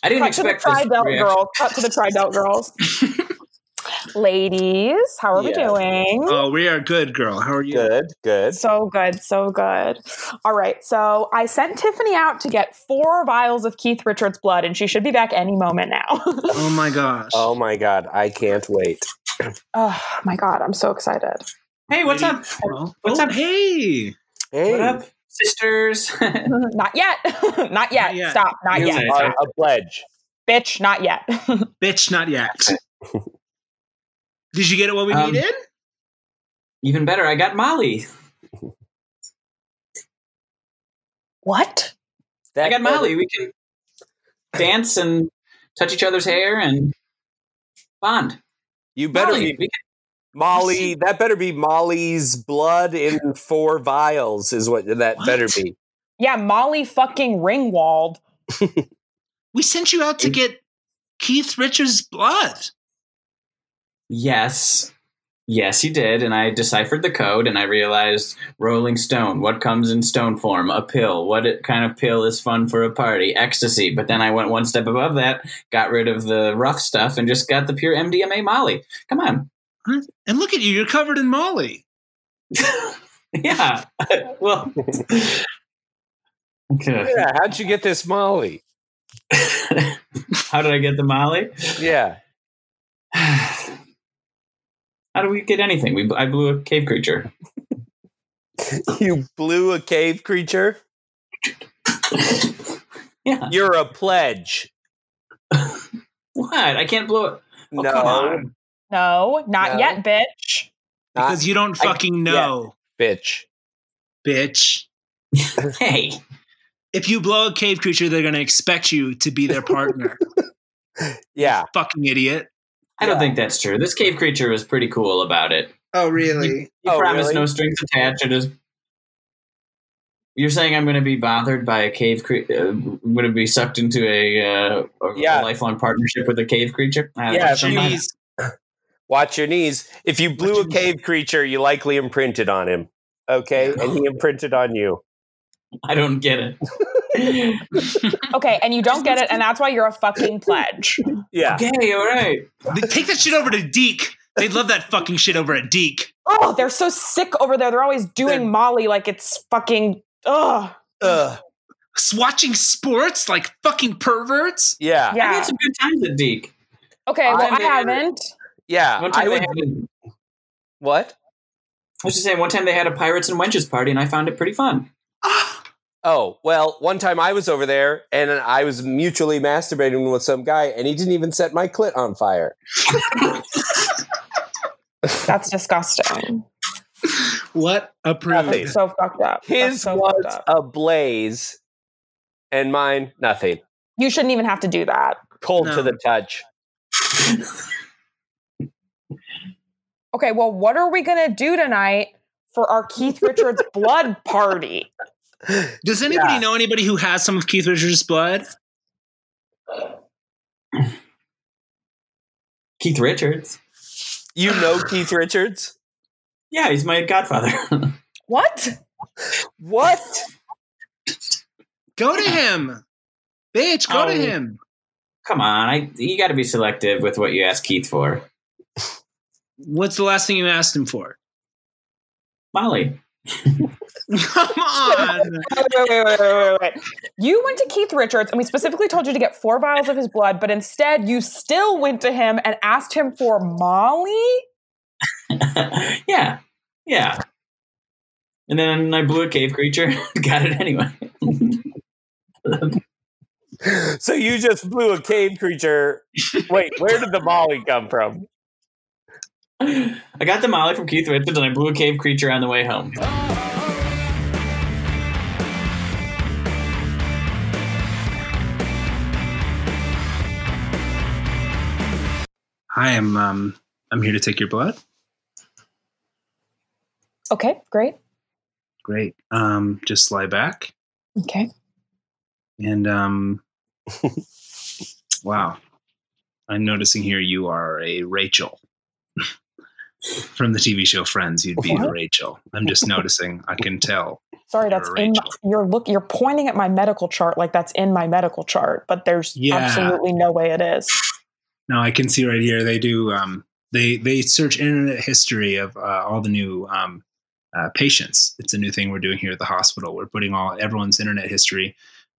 I didn't Cut to the expect this Tridel reaction. girls. Cut to the Tridel girls. Ladies, how are we doing? Oh, we are good, girl. How are you? Good. Good. So good, so good. All right, so I sent Tiffany out to get four vials of Keith Richards' blood, and she should be back any moment now. Oh my gosh. Oh my god, I can't wait. oh my god, I'm so excited. Hey, what's up? Well, What's oh, up? Hey. Hey. What up? sisters. not yet. not yet. Not yet. Stop. Not You yet. are a pledge. Bitch, not yet. Bitch, not yet. Did you get it what we Um, needed? Even better, I got Molly. what? That I got Molly. We can dance and touch each other's hair and bond. You better Molly, be Molly. That better be Molly's blood in four vials. Is what that What? better be. Yeah, Molly fucking Ringwald. We sent you out to get Keith Richards' blood. Yes. Yes, he did. And I deciphered the code and I realized Rolling Stone. What comes in stone form? A pill. What kind of pill is fun for a party? Ecstasy. But then I went one step above that, got rid of the rough stuff, and just got the pure MDMA Molly. Come on. And look at you, you're covered in Molly. yeah. well. Okay. Yeah, how'd you get this Molly? How did I get the Molly? Yeah, How do we get anything? We I blew a cave creature. you blew a cave creature. Yeah. You're a pledge. What? I can't blow it. Oh, no, come on. No, not No. yet, bitch. not Because you don't I- fucking know, bitch. bitch. Hey. If you blow a cave creature, they're going to expect you to be their partner. Yeah, fucking idiot. I don't think that's true. This cave creature was pretty cool about it. Oh, really? He Oh, promised really? no strings attached. It is. You're saying I'm going to be bothered by a cave creature? Uh, I'm going to be sucked into a, uh, a, Yeah. a lifelong partnership with a cave creature? I- Yeah, I please. Watch your knees. If you blew a cave creature, you likely imprinted on him. Okay, and he imprinted on you. I don't get it. Okay, and you don't get it, and that's why you're a fucking pledge. Yeah, okay, all right. Take that shit over to Deke. They love that fucking shit over at Deke. Oh, they're so sick over there. They're always doing They're- Molly like it's fucking. Ugh. Ugh. Watching sports like fucking perverts. yeah, yeah. I Yeah. had some good times at Deke. Okay, well, I I haven't. yeah. One I time they would. had a, What? I was just saying, one time they had a pirates and wenches party, and I found it pretty fun. Ah, Oh well, one time I was over there and I was mutually masturbating with some guy, and he didn't even set my clit on fire. That's disgusting. What approved? Nothing. So fucked up. That's His so was up. a blaze, and mine nothing. You shouldn't even have to do that. Cold No. to the touch. Okay, well, what are we gonna do tonight for our Keith Richards blood party? Does anybody Yeah. know anybody who has some of Keith Richards' blood? Keith Richards. You know Keith Richards? Yeah, he's my godfather. What? What? Go to him, bitch. Go to Oh. him. Come on, I you got to be selective with what you ask Keith for. What's the last thing you asked him for? Molly. Come on. Wait, wait, wait, wait, wait, wait. You went to Keith Richards, and we specifically told you to get four vials of his blood, but instead you still went to him and asked him for Molly. yeah, yeah. And then I blew a cave creature. got it anyway. So you just blew a cave creature. Wait, where did the Molly come from? I got the Molly from Keith Richards, and I blew a cave creature on the way home. Hi, I am. Um, I'm here to take your blood. Okay, great. Great. Um, just lie back Okay. and um. wow, I'm noticing here you are a Rachel from the TV show Friends. You'd be What? Rachel. I'm just noticing. I can tell. Sorry, that's in my, you're look you're pointing at my medical chart like that's in my medical chart, but there's Yeah. absolutely no way it is. No, I can see right here. They do. Um, they they search internet history of uh, all the new um, uh, patients. It's a new thing we're doing here at the hospital. We're putting all everyone's internet history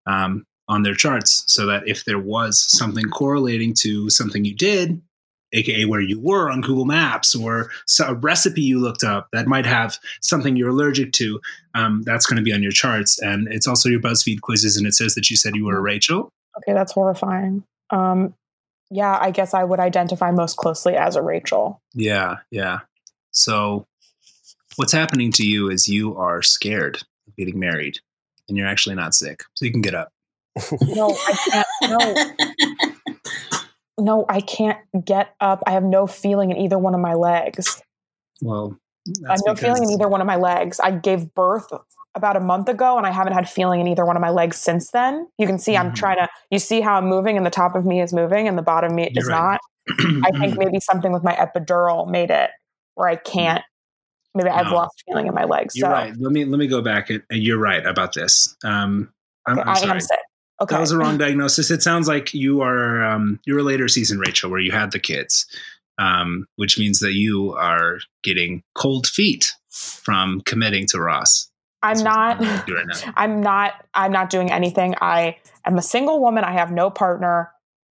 um, on their charts, so that if there was something correlating to something you did, aka where you were on Google Maps, or a recipe you looked up that might have something you're allergic to. Um, that's going to be on your charts, and it's also your BuzzFeed quizzes. And it says that you said you were a Rachel. Okay, that's horrifying. Um, yeah, I guess I would identify most closely as a Rachel. Yeah, yeah. So, what's happening to you is you are scared of getting married, and you're actually not sick, so you can get up. No, I can't. No, no, I can't get up. I have no feeling in either one of my legs. Well, I have no feeling in either one of my legs. I gave birth about a month ago, and I haven't had feeling in either one of my legs since then. You can see I'm Mhm. trying to. You see how I'm moving, and the top of me is moving, and the bottom of me You're is right. not. I think maybe something with my epidural made it where I can't. Maybe I've No. lost feeling in my legs. You're so right. Let me let me go back. And and you're right about this. Um, I'm, okay, I'm I am sick. Okay. That was a wrong diagnosis. It sounds like you are um, you're a later season Rachel, where you had the kids, um, which means that you are getting cold feet from committing to Ross. I'm not. right. I'm not. I'm not doing anything. I am a single woman. I have no partner.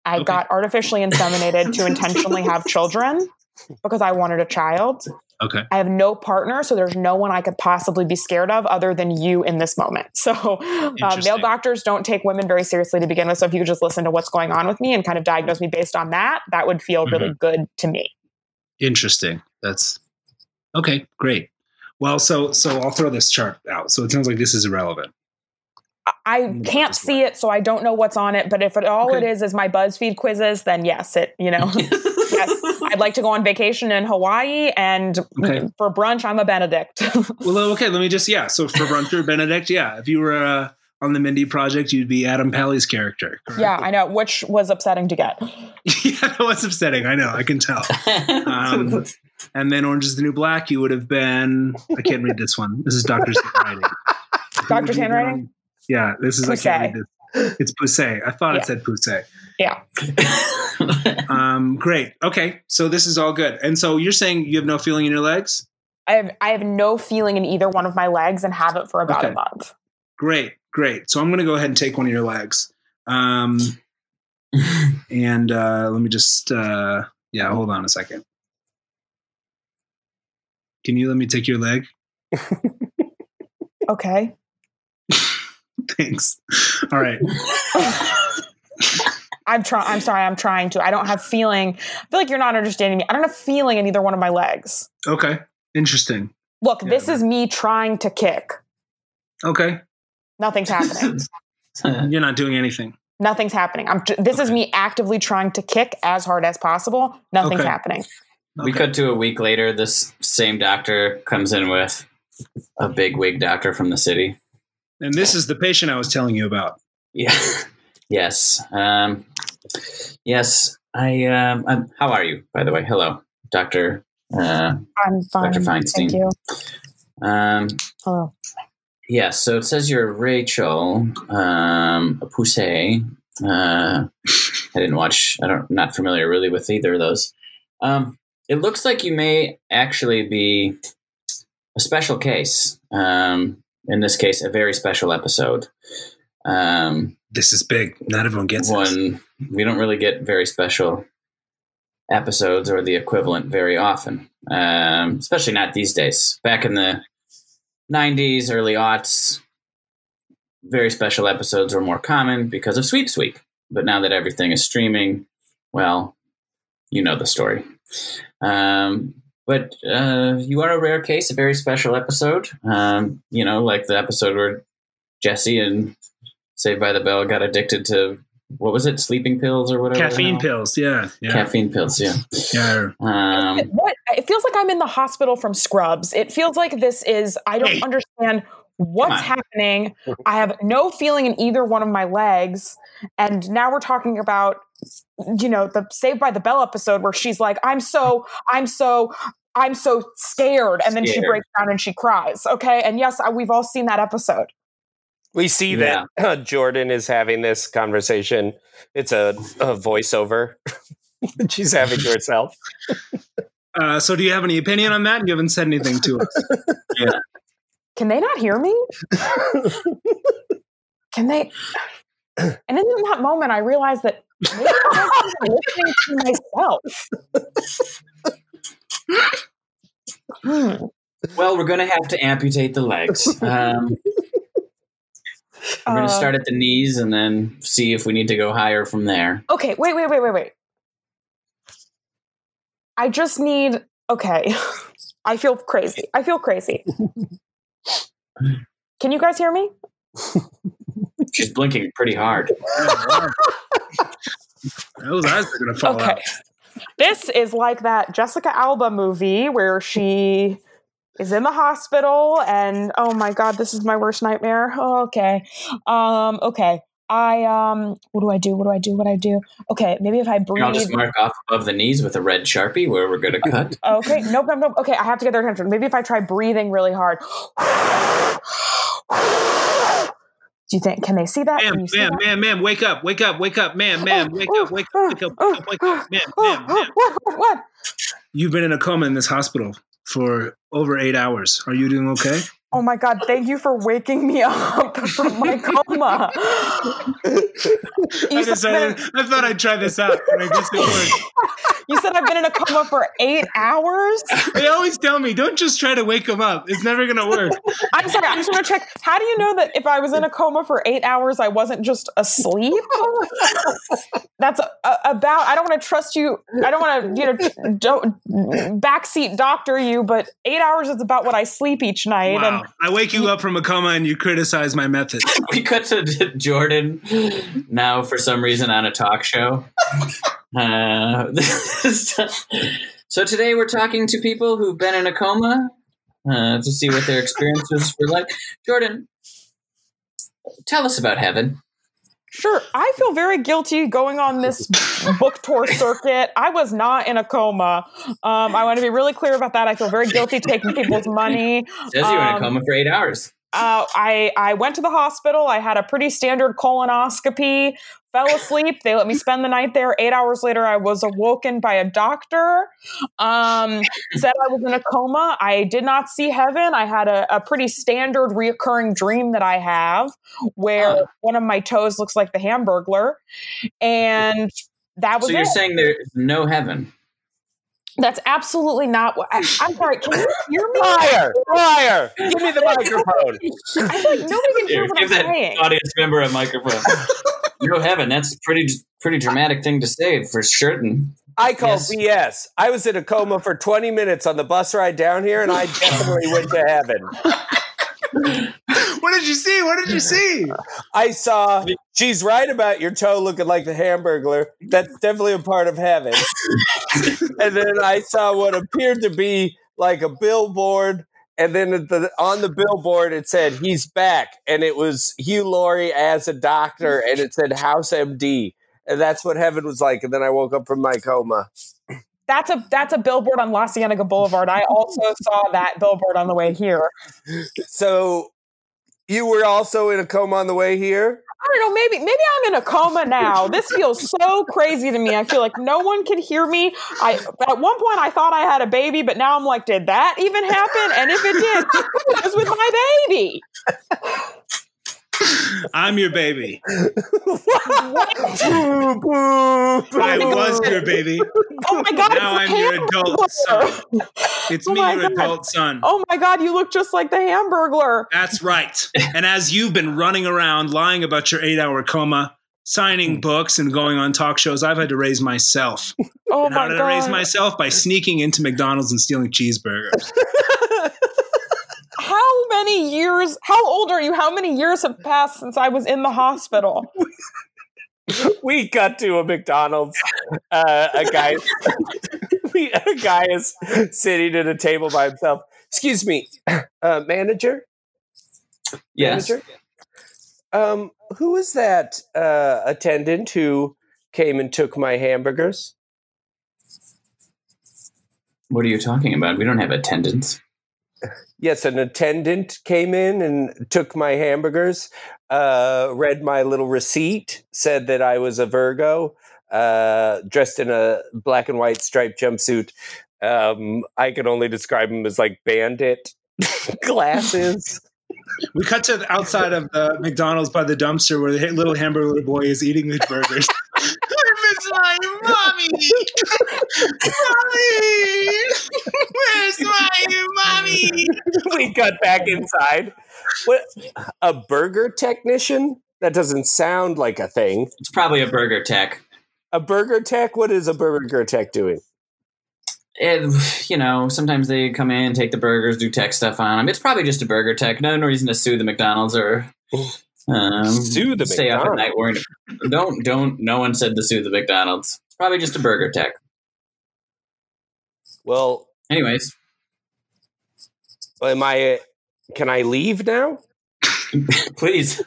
I Okay. got artificially inseminated to intentionally have children because I wanted a child. Okay. I have no partner, so there's no one I could possibly be scared of other than you in this moment. So, uh, male doctors don't take women very seriously to begin with. So, if you could just listen to what's going on with me and kind of diagnose me based on that, that would feel really Mm-hmm. good to me. Interesting. That's okay. Great. Well, so so I'll throw this chart out. So it sounds like this is irrelevant. I- can't see it, so I don't know what's on it. But if it all it Okay. is is my BuzzFeed quizzes, then yes, it you know. yes, I'd like to go on vacation in Hawaii, and Okay. for brunch, I'm a Benedict. Well, okay. Let me just yeah. So for Bruncher Benedict, yeah. If you were uh, on the Mindy Project, you'd be Adam Pally character. correct? yeah, I know, which was upsetting to get. yeah, that was upsetting. I know. I can tell. Um, and then Orange is the New Black, you would have been. I can't read this one. This is Doctor's handwriting. Doctor's handwriting? Yeah, this is. I can't read this. It's Poussey. I thought Yeah. it said Poussey. Yeah, Um, great. Okay, so this is all good. And so you're saying you have no feeling in your legs? I have I have no feeling in either one of my legs, and have it for about Okay. a month. Great, great. So I'm going to go ahead and take one of your legs. Um, and uh, let me just, uh, yeah, hold on a second. Can you let me take your leg? Okay. Thanks. All right. I'm trying. I'm sorry. I'm trying to. I don't have feeling. I feel like you're not understanding me. I don't have feeling in either one of my legs. Okay. Interesting. Look, Yeah. this is me trying to kick. Okay. Nothing's happening. You're not doing anything. Nothing's happening. I'm. T- this is me actively trying to kick as hard as possible. Nothing's Okay. happening. We cut to a week later. This same doctor comes in with a big wig doctor from the city. And this is the patient I was telling you about. Yeah. yes. Um, yes. I. Um, I'm, how are you, by the way? Hello, Doctor. Uh, I'm fine. Dr. Feinstein. Thank you. um, Hello. yeah. So it says you're Rachel um, Poussey. Uh, I didn't watch. I don't. Not familiar really with either of those. Um, it looks like you may actually be a special case. Um, in this case, a very special episode. Um, This is big. Not everyone gets this. one we don't really get very special episodes or the equivalent very often um, especially not these days back in the 90s early aughts very special episodes were more common because of sweep sweep but now that everything is streaming well you know the story um, but uh, you are a rare case a very special episode um, you know like the episode where jessie and Saved by the Bell got addicted to what was it, sleeping pills or whatever? Caffeine pills. Yeah. Yeah. Caffeine pills, yeah. yeah. Um, What? It feels like I'm in the hospital from Scrubs. It feels like this is. I don't Hey. understand what's happening. I have no feeling in either one of my legs, and now we're talking about, you know, the Saved by the Bell episode where she's like, "I'm so, I'm so." I'm so scared, and then she breaks down and she cries. Okay, and yes, I- we've all seen that episode. We see that uh, Jordan is having this conversation. It's a, a voiceover she's having to herself. Uh, so, do you have any opinion on that? You haven't said anything to us. Can they not hear me? Can they? And in that moment, I realized that Maybe I'm listening to myself. Hmm. Well, we're going to have to amputate the legs. Um, we're going to start um, at the knees and then see if we need to go higher from there. Okay, wait, wait, wait, wait, wait. I just need. Okay, I feel crazy. I feel crazy. Can you guys hear me? She's blinking pretty hard. Those eyes are gonna fall Okay. out. This is like that Jessica Alba movie where she is in the hospital and oh my god, this is my worst nightmare. Oh, okay. Um okay. I um what do I do? What do I do? What do I do? Okay, maybe if I breathe. I'll just mark off above the knees with a red sharpie where we're going to cut. Okay, nope, nope, nope. Okay, I have to get their attention. Maybe if I try breathing really hard. Do you think can they see that? Can Ma'am, you see ma'am, that? ma'am, ma'am, wake up, wake up, wake up, ma'am, ma'am, wake up, wake up, wake up, wake up, wake up, ma'am, ma'am, ma'am. What, what, what? You've been in a coma in this hospital for over eight hours. Are you doing okay? Oh my god, thank you for waking me up from my coma. I decided I thought I'd try this out, and I guess it worked. you said I've been in a coma for eight hours? They always tell me, don't just try to wake them up. It's never gonna work. I'm sorry, I just want to check. How do you know that if I was in a coma for eight hours, I wasn't just asleep? That's a, a- about. I don't want to trust you. I don't want to, you know, don't backseat doctor you. But eight hours is about what I sleep each night. Wow. And I wake you up from a coma and you criticize my methods. we cut to Jordan now for some reason on a talk show. Uh, so today we're talking to people who've been in a coma uh, to see what their experiences were like. Jordan, tell us about heaven. Sure, I feel very guilty going on this book tour circuit. I was not in a coma. Um, I want to be really clear about that. I feel very guilty taking people's money. Says you were in a Um, coma for eight hours. Uh, I I went to the hospital. I had a pretty standard colonoscopy. Fell asleep. They let me spend the night there. Eight hours later, I was awoken by a doctor. Um, said I was in a coma. I did not see heaven. I had a, a pretty standard reoccurring dream that I have, where Oh. one of my toes looks like the Hamburglar, and that was So you're it. saying there's no heaven? That's absolutely not what. I, I'm sorry. Can you hear me? Liar! Liar! Give me the microphone. I feel like nobody can hear Here, what I'm that saying. audience member a microphone. no heaven. That's a pretty pretty dramatic thing to say for certain. I call Yes. BS. I was in a coma for 20 minutes on the bus ride down here, and I definitely went to heaven. What did you see? What did you see? I saw she's right about your toe looking like the Hamburglar. That's definitely a part of heaven. and then I saw what appeared to be like a billboard. And then the, on the billboard, it said he's back, and it was Hugh Laurie as a doctor, and it said House MD, and that's what heaven was like. And then I woke up from my coma. That's a that's a billboard on La Cienega Boulevard. I also saw that billboard on the way here. So you were also in a coma on the way here. I don't know, maybe maybe I'm in a coma now. This feels so crazy to me. I feel like no one can hear me. I at one point I thought I had a baby, but now I'm like, did that even happen? And if it did, it was with my baby. I'm your baby. Boo, boo. I was your baby. Oh my god! Now I'm your adult son. It's Oh me, my your God. adult son. Oh my god! You look just like the Hamburglar. That's right. And as you've been running around lying about your eight hour coma, signing mm. books, and going on talk shows, I've had to raise myself. Oh and how did god! I raise myself? By sneaking into McDonald's and stealing cheeseburgers. How many years? How old are you? How many years have passed since I was in the hospital? we got to a McDonald's. Uh, a guy, we, a guy is sitting at a table by himself. Excuse me, uh, manager. Yes. Manager? Um, who is that uh, attendant who came and took my hamburgers? What are you talking about? We don't have attendants. Yes, an attendant came in and took my hamburgers, uh, read my little receipt, said that I was a Virgo, uh, dressed in a black and white striped jumpsuit. Um, I can only describe him as like bandit glasses. We cut to the outside of the McDonald's by the dumpster where the little hamburger boy is eating the burgers. my mommy? mommy! Where's my mommy? we got back inside. What a burger technician? That doesn't sound like a thing. It's probably a burger tech. A burger tech? What is a burger tech doing? And you know, sometimes they come in, take the burgers, do tech stuff on them. It's probably just a burger tech. No no reason to sue the McDonald's or um, Sue the stay up at night worrying. Don't don't. No one said to sue the McDonald's. It's probably just a burger tech. Well, Anyways, am I? Can I leave now? please.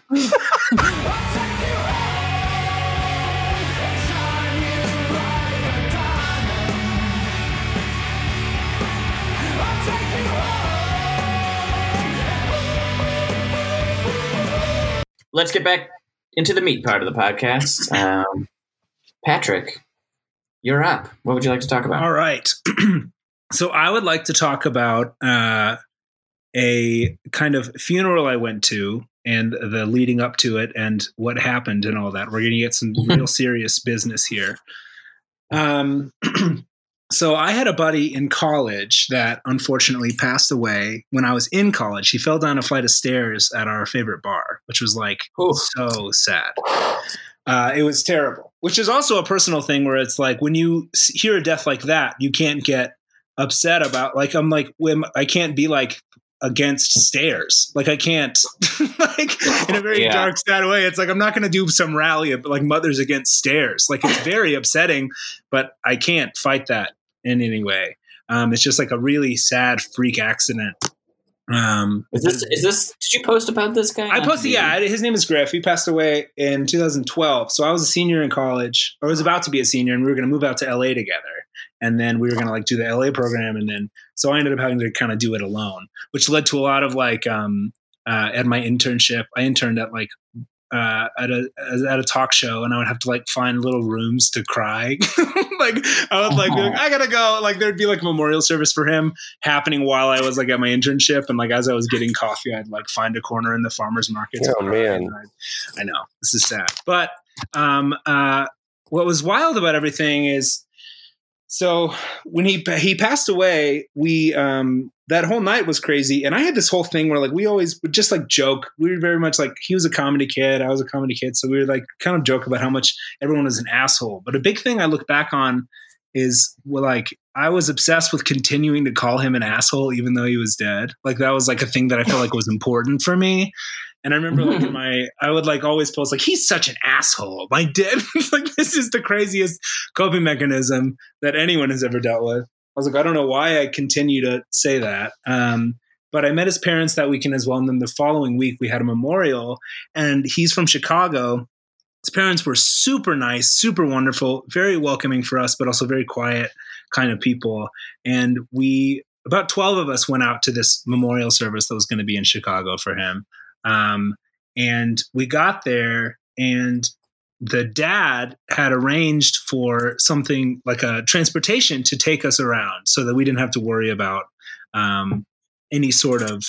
Let's get back into the meat part of the podcast. Um, Patrick, you're up. What would you like to talk about? All right. so I would like to talk about uh, a kind of funeral I went to and the leading up to it and what happened and all that. We're going to get some real serious business here. Um, so I had a buddy in college that unfortunately passed away when I was in college. He fell down a flight of stairs at our favorite bar, which was like so sad. Uh, it was terrible, which is also a personal thing where it's like when you hear a death like that, you can't get upset about. Like I'm like, when I can't be like against stairs. Like I can't, like in a very Yeah. dark, sad way. It's like I'm not going to do some rally of like mothers against stairs. Like it's very upsetting, but I can't fight that in any way. Um, it's just like a really sad freak accident. Um, Is this is this? Did you post about this guy? I posted, yeah, his name is Griff. He passed away in 2012. So I was a senior in college, or was about to be a senior, and we were going to move out to LA together. And then we were going to like do the LA program. And then, so I ended up having to kind of do it alone, which led to a lot of like, um, uh, at my internship, I interned at like, uh, at a at a talk show, and I would have to like find little rooms to cry. like I would like, like, I gotta go. Like there'd be like a memorial service for him happening while I was like at my internship, and like as I was getting coffee, I'd like find a corner in the farmers market. Oh, man. I, I know this is sad, but um, uh, what was wild about everything is so when he he passed away, we um that whole night was crazy, and I had this whole thing where like we always would just like joke. We were very much like he was a comedy kid, I was a comedy kid, so we would like kind of joke about how much everyone was an asshole. But a big thing I look back on is well, like I was obsessed with continuing to call him an asshole even though he was dead. Like that was like a thing that I felt like was important for me. And I remember like in my I would like always post like he's such an asshole. My dad like this is the craziest coping mechanism that anyone has ever dealt with. I was like, I don't know why I continue to say that. Um, but I met his parents that weekend as well. And then the following week, we had a memorial, and he's from Chicago. His parents were super nice, super wonderful, very welcoming for us, but also very quiet kind of people. And we, about 12 of us, went out to this memorial service that was going to be in Chicago for him. Um, and we got there, and the dad had arranged for something like a transportation to take us around so that we didn't have to worry about um, any sort of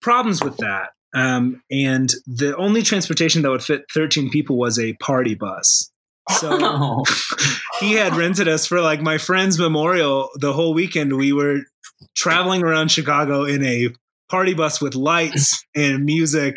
problems with that. Um, and the only transportation that would fit 13 people was a party bus. So Oh. he had rented us for like my friend's memorial the whole weekend. We were traveling around Chicago in a party bus with lights and music.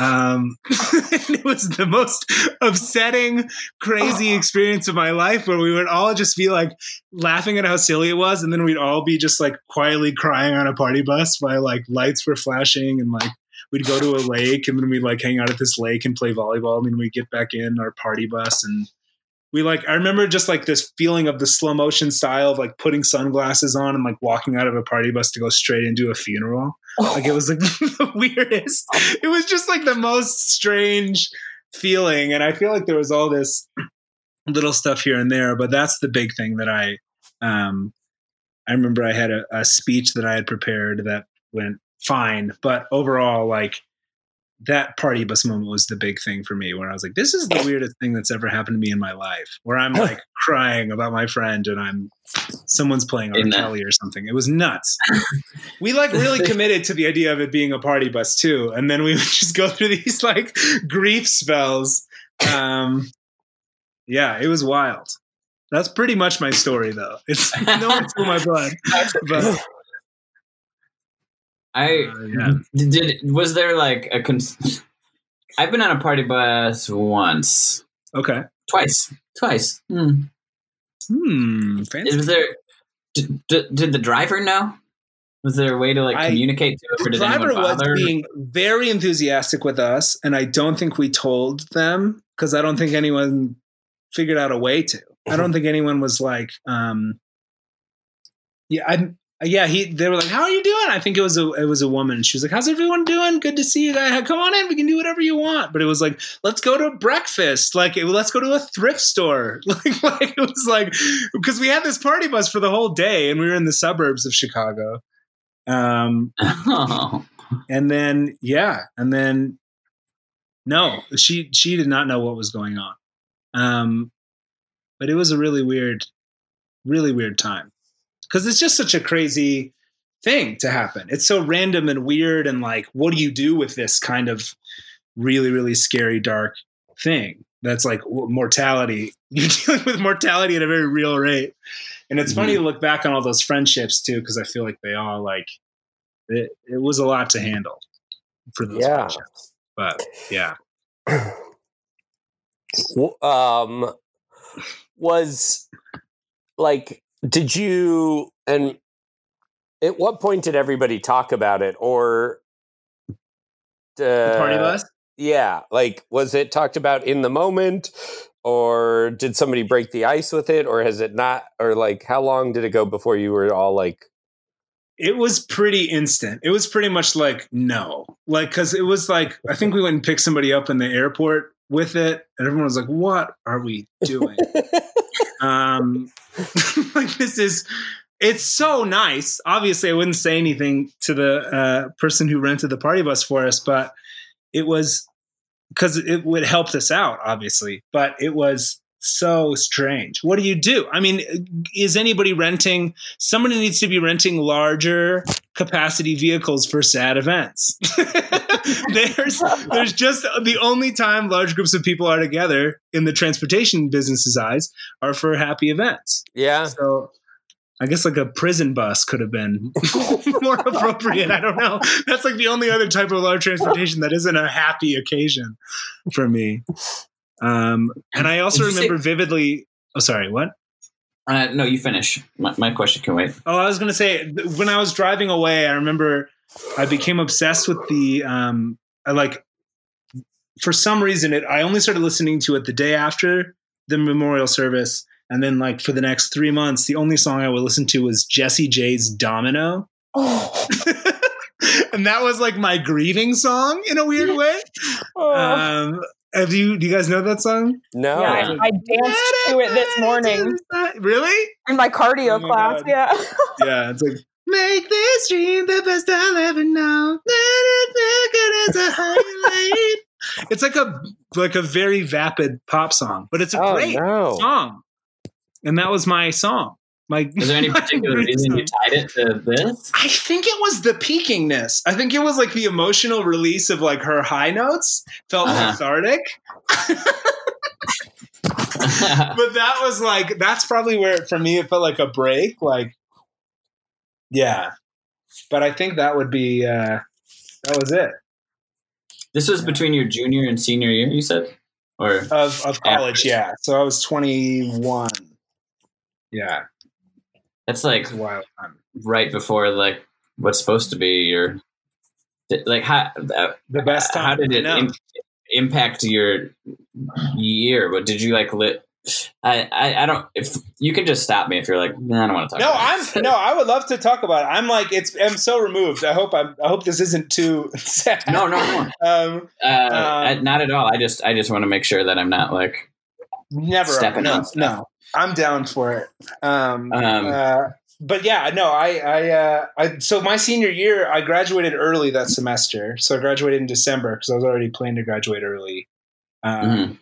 Um, it was the most upsetting, crazy experience of my life where we would all just be like laughing at how silly it was. And then we'd all be just like quietly crying on a party bus while like lights were flashing and like we'd go to a lake and then we'd like hang out at this lake and play volleyball. And then we'd get back in our party bus and we like I remember just like this feeling of the slow motion style of like putting sunglasses on and like walking out of a party bus to go straight into a funeral. Like it was like the weirdest. It was just like the most strange feeling. And I feel like there was all this little stuff here and there, but that's the big thing that I um I remember I had a, a speech that I had prepared that went fine. But overall, like that party bus moment was the big thing for me where I was like, this is the weirdest thing that's ever happened to me in my life. Where I'm like crying about my friend and I'm someone's playing R. Kelly or something. It was nuts. we like really committed to the idea of it being a party bus too. And then we would just go through these like grief spells. Um Yeah, it was wild. That's pretty much my story, though. It's no one through my blood, but I Uh, yeah. did. Was there like a? Cons- I've been on a party bus once, okay. twice, twice. Hmm. Hmm. Fancy. Was there? Did, did, did the driver know? Was there a way to like I- communicate to or The driver was being very enthusiastic with us, and I don't think we told them because I don't think anyone figured out a way to. I don't think anyone was like, um, yeah, I, yeah. He, they were like, "How are you doing?" I think it was a, it was a woman. She was like, "How's everyone doing? Good to see you guys. Come on in. We can do whatever you want." But it was like, "Let's go to breakfast. Like, let's go to a thrift store." Like, like it was like because we had this party bus for the whole day, and we were in the suburbs of Chicago. Um, Oh. and then yeah and then no she she did not know what was going on um but it was a really weird really weird time because it's just such a crazy thing to happen. It's so random and weird and like what do you do with this kind of really really scary dark thing that's like mortality. You're dealing with mortality at a very real rate. And it's funny to look back on all those friendships too because i feel like they all like it, it was a lot to handle for those Yeah. friendships. But yeah. Um was like did you and at what point did everybody talk about it or the party uh, bus? Yeah like was it talked about in the moment or did somebody break the ice with it or has it not or like how long did it go before you were all like it was pretty instant. It was pretty much like no. Like because it was like i think we went and picked somebody up in the airport with it and everyone was like what are we doing um like this is it's so nice. Obviously i wouldn't say anything to the uh, person who rented the party bus for us but it was because it would helped us out obviously but it was so strange what do you do i mean is anybody renting somebody needs to be renting larger capacity vehicles for sad events there's there's just the only time large groups of people are together in the transportation business's eyes are for happy events yeah so I guess like a prison bus could have been more appropriate. I don't know. That's like the only other type of large transportation that isn't a happy occasion for me. Um, and I also Did you say- remember vividly. Oh, sorry. What? Uh, no, you finish. My, my question can wait. Oh, I was going to say when I was driving away, I remember I became obsessed with the um I like for some reason it I only started listening to it the day after the memorial service and then like for the next 3 months the only song I would listen to was Jessie J's Domino. and that was like my grieving song in a weird way. Oh. Um Uh, have you do you guys know that song? no yeah, I, I danced to it this morning Really? in my cardio Oh my class. God. Yeah. Yeah, it's like make this dream the best I'll ever know. Let it make it as a highlight. It's like a like a very vapid pop song, but it's a oh great no song. And that was my song. My Is there any particular great reason you tied it to this? I think it was the peakingness. I think it was like the emotional release of like her high notes felt Uh-huh. cathartic. but that was like that's probably where for me it felt like a break like yeah but i think that would be uh that was it this was between your junior and senior year, you said? Or of of college yeah so i was 21 yeah that's like wild time right before like what's supposed to be your like how uh, the best time how did it im- impact your year? But did you like lit? I, I I don't. If you can just stop me if you're like, nah, I don't want to talk. no about i'm this." no i would love to talk about it i'm like it's i'm so removed i hope i'm i hope this isn't too sad no, no, no. um Uh, I- not at all. I just I just want to make sure that I'm not like never Stepping no, no i'm down for it um um. Uh, but yeah, no, I, I, uh, I, so my senior year, I graduated early that semester. So I graduated in December because I was already planning to graduate early. Um, mhm.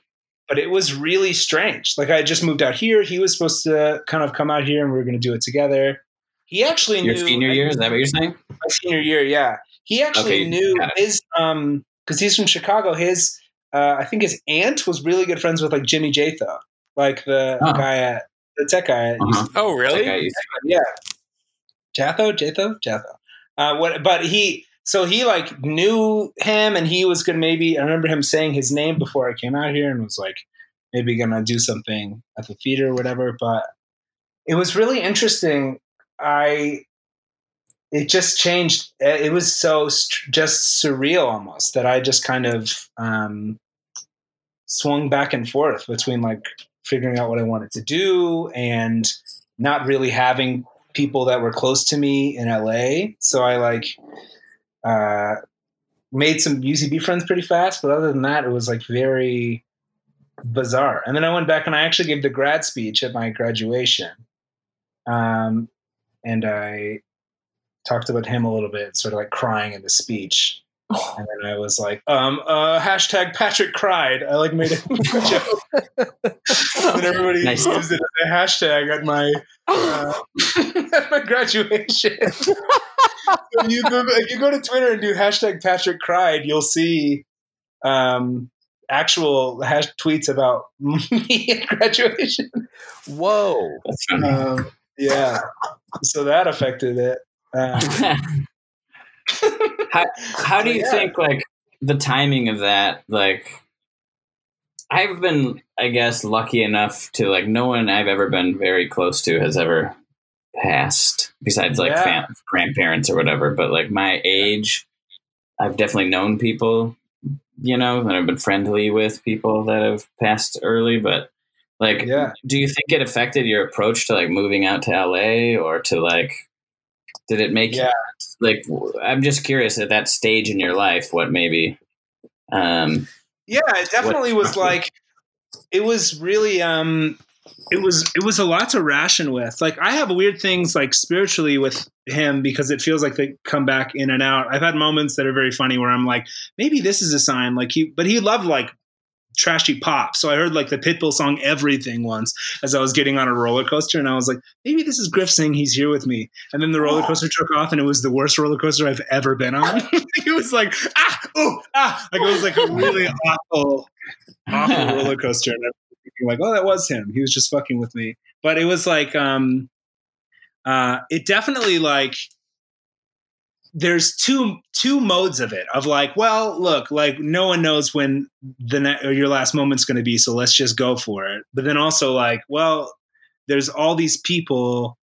But it was really strange. Like I had just moved out here. He was supposed to kind of come out here and we were going to do it together. He actually Your knew senior year is that what you're saying? my senior year. Yeah, he actually Okay, knew his um because he's from Chicago. His uh, I think his aunt was really good friends with like Jimmy Jatho. Like the Oh. guy at the tech guy. Uh-huh. Oh, really? Okay, you- yeah jatho jatho jatho uh what but he so he like knew him and he was gonna maybe i remember him saying his name before i came out here and was like maybe gonna do something at the theater or whatever but it was really interesting i it just changed it was so st- just surreal almost that i just kind of um swung back and forth between like figuring out what i wanted to do and not really having people that were close to me in LA. So I like uh, made some UCB friends pretty fast, but other than that, it was like very bizarre. And then I went back and I actually gave the grad speech at my graduation, um, and I talked about him a little bit, sort of like crying in the speech. And then I was like, um, uh, hashtag Patrick cried. I like made a joke. and everybody Nice. used it as a hashtag at my uh, at my graduation. so you go if you go to Twitter and do hashtag Patrick cried, you'll see um, actual hash tweets about me at graduation. Whoa. Um, yeah, so that affected it. Um, how, how do you Yeah. think like the timing of that like i've been i guess lucky enough to like no one i've ever been very close to has ever passed besides like Yeah. fam- grandparents or whatever but like my age i've definitely known people you know that i've been friendly with people that have passed early but like yeah, do you think it affected your approach to like moving out to LA or to like did it make Yeah. Like i'm just curious at that stage in your life what maybe um yeah. It definitely was like it was really um it was it was a lot to ration with. Like I have weird things like spiritually with him because it feels like they come back in and out. I've had moments that are very funny where I'm like, maybe this is a sign. Like he, but he loved like trashy pop. So I heard like the Pitbull song "Everything" once as I was getting on a roller coaster, and I was like, maybe this is Griff saying he's here with me. And then the roller coaster took off, and it was the worst roller coaster I've ever been on. it was like ah oh ah, like it was like a really awful awful roller coaster, and I was thinking like, oh, that was him. He was just fucking with me. But it was like, um, uh, it definitely like there's two two modes of it of like well look like no one knows when the ne- or your last moment's going to be so let's just go for it. But then also like well there's all these people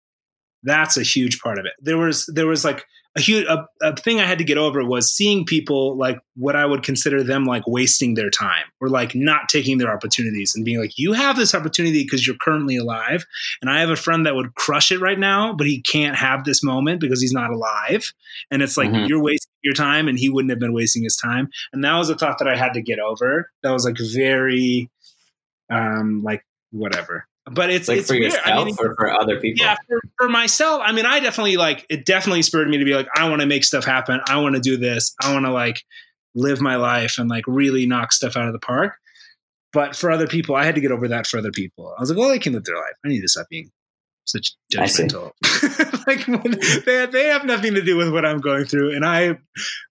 that's a huge part of it. There was there was like a huge a, a thing i had to get over was seeing people like what i would consider them like wasting their time or like not taking their opportunities and being like you have this opportunity because you're currently alive and i have a friend that would crush it right now but he can't have this moment because he's not alive. And it's like Mhm. you're wasting your time and he wouldn't have been wasting his time. And that was a thought that i had to get over. That was like very um like whatever but it's like it's for weird. Yourself i mean or for other people? yeah for, for myself i mean i definitely like it definitely spurred me to be like i want to make stuff happen. I want to do this. I want to like live my life and like really knock stuff out of the park. But for other people i had to get over that for other people. I was like well they can live their life. I need to stop being such judgmental. Like when they, they have nothing to do with what i'm going through and i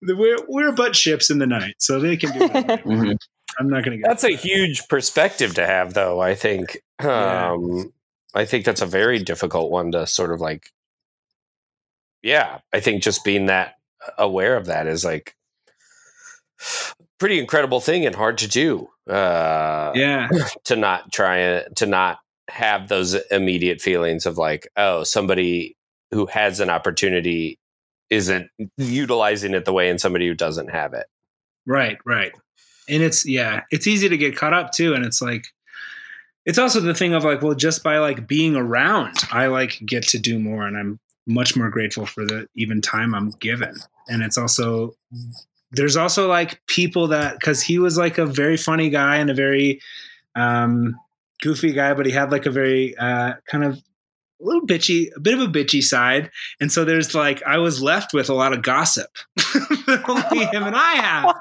we're, we're but ships in the night so they can do whatever. i'm not gonna get That's a huge perspective to have, though. I think. Yeah. Um, I think that's a very difficult one to sort of like. Yeah, I think just being that aware of that is like pretty incredible thing and hard to do. Uh, yeah to not try to not have those immediate feelings of like, oh, somebody who has an opportunity isn't utilizing it the way and somebody who doesn't have it. Right, right. And it's yeah, it's easy to get caught up too and it's like it's also the thing of like well just by like being around I like get to do more and I'm much more grateful for the even time I'm given. And it's also there's also like people that cuz he was like a very funny guy and a very um goofy guy but he had like a very uh kind of a little bitchy, a bit of a bitchy side. And so there's like, I was left with a lot of gossip only him and I have.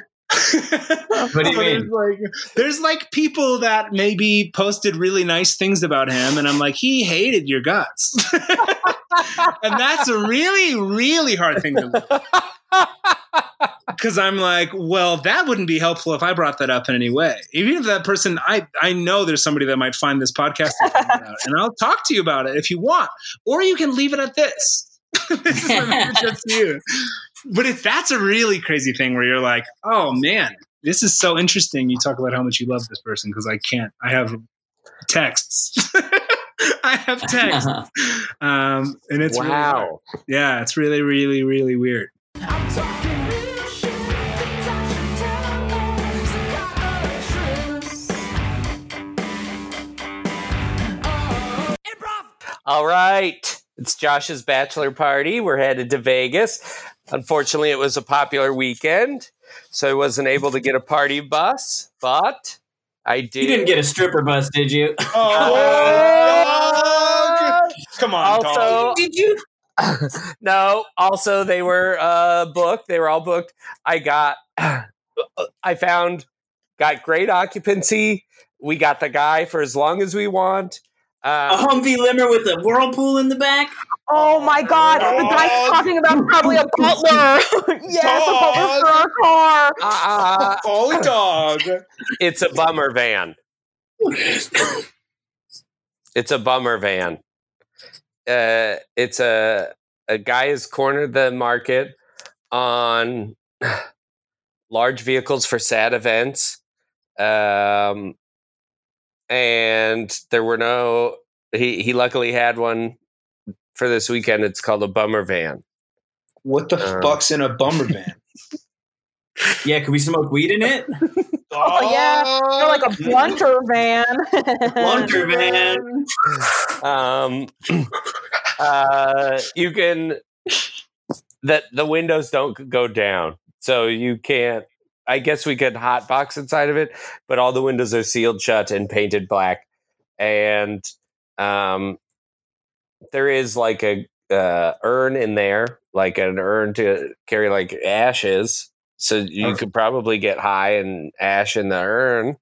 What do you mean? There's like, there's like people that maybe posted really nice things about him, and I'm like, he hated your guts, and that's a really, really hard thing to. Do. because I'm like, well, that wouldn't be helpful if I brought that up in any way. Even if that person, I I know there's somebody that might find this podcast out, and I'll talk to you about it if you want, or you can leave it at this. this is just to you. But if that's a really crazy thing where you're like, oh man, this is so interesting. You talk about how much you love this person because I can't. I have texts. I have texts, um, and it's really hard. wow. yeah, it's really, really, really weird. I'm talking real shit. Things I should tell. Some kind of truth. Oh. Improv. All right. It's Josh's bachelor party. We're headed to Vegas. Unfortunately, it was a popular weekend, so I wasn't able to get a party bus, but I did. You didn't get a stripper bus, did you? Oh, come on, Also- dog. did you? no, also they were uh booked. They were all booked. I got I found got great occupancy. We got the guy for as long as we want. A Uh, Humvee limmer with a whirlpool in the back? Oh my god, the guy's talking about probably a butler. yes, a butler for our car. uh, Oh, dog. it's a bummer van. It's a bummer van. Uh, it's a a guy has cornered the market on large vehicles for sad events, um, and there were no. He he luckily had one for this weekend. It's called a bummer van. What the Uh. fuck's in a bummer van? Yeah, can we smoke weed in it? Oh, yeah. They're like a blunter van. Blunter van. um, uh, you can that the windows don't go down, so you can't. I guess we could hot box inside of it, but all the windows are sealed shut and painted black, and um, there is like a uh, urn in there, like an urn to carry like ashes. So you Okay. could probably get high and ash in the urn.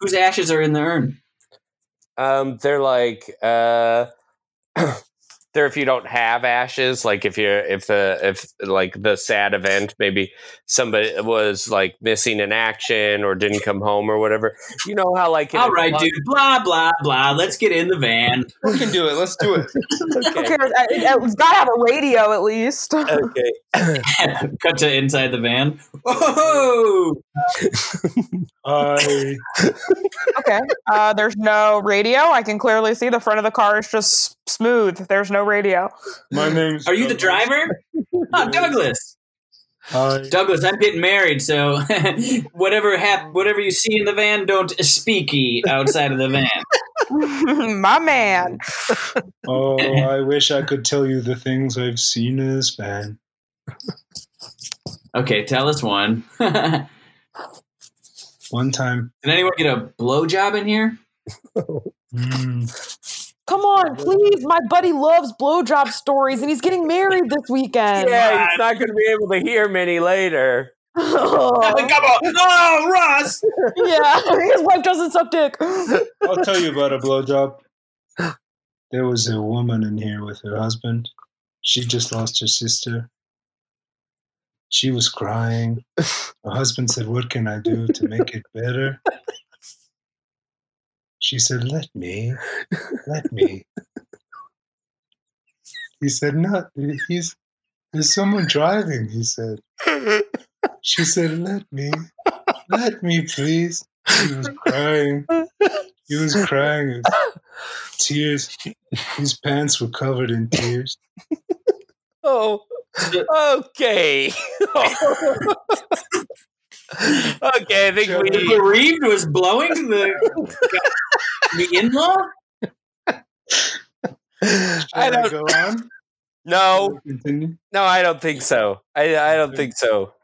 Whose ashes are in the urn? Um, they're like uh, they're if you don't have ashes, like if you're if the if like the sad event, maybe somebody was like missing in action or didn't come home or whatever. You know how like in All a right, club- dude. Blah, blah, blah. Let's get in the van. We can do it. Let's do it. Who Okay. cares? Uh, it- It's got to have a radio at least. okay. Cut to inside the van. Oh, I okay. Uh, there's no radio. I can clearly see the front of the car is just smooth. There's no radio. my name's. are you the driver? Oh, Douglas. Hi. Douglas, I'm getting married, so whatever hap- whatever you see in the van, don't speaky outside of the van. My man. Oh, I wish I could tell you the things I've seen in this van. Okay, tell us one. Did One time. Can anyone get a blowjob in here? Mm, Come on, please. My buddy loves blowjob stories and he's getting married this weekend. Yeah, he's not going to be able to hear many later. Come on. Oh, Ross. yeah, his wife doesn't suck dick. I'll tell you about a blowjob. There was a woman in here with her husband. She just lost her sister. She was crying. Her husband said, What can I do to make it better? She said, Let me. Let me. He said, No, He's, there's someone driving, he said. She said, Let me. Let me, please. He was crying. He was crying. Tears. His pants were covered in tears. Oh, okay. okay, I think The we. bereaved was blowing the the in-law. I I don't. go on. No, no, I don't think so. I, I don't think so.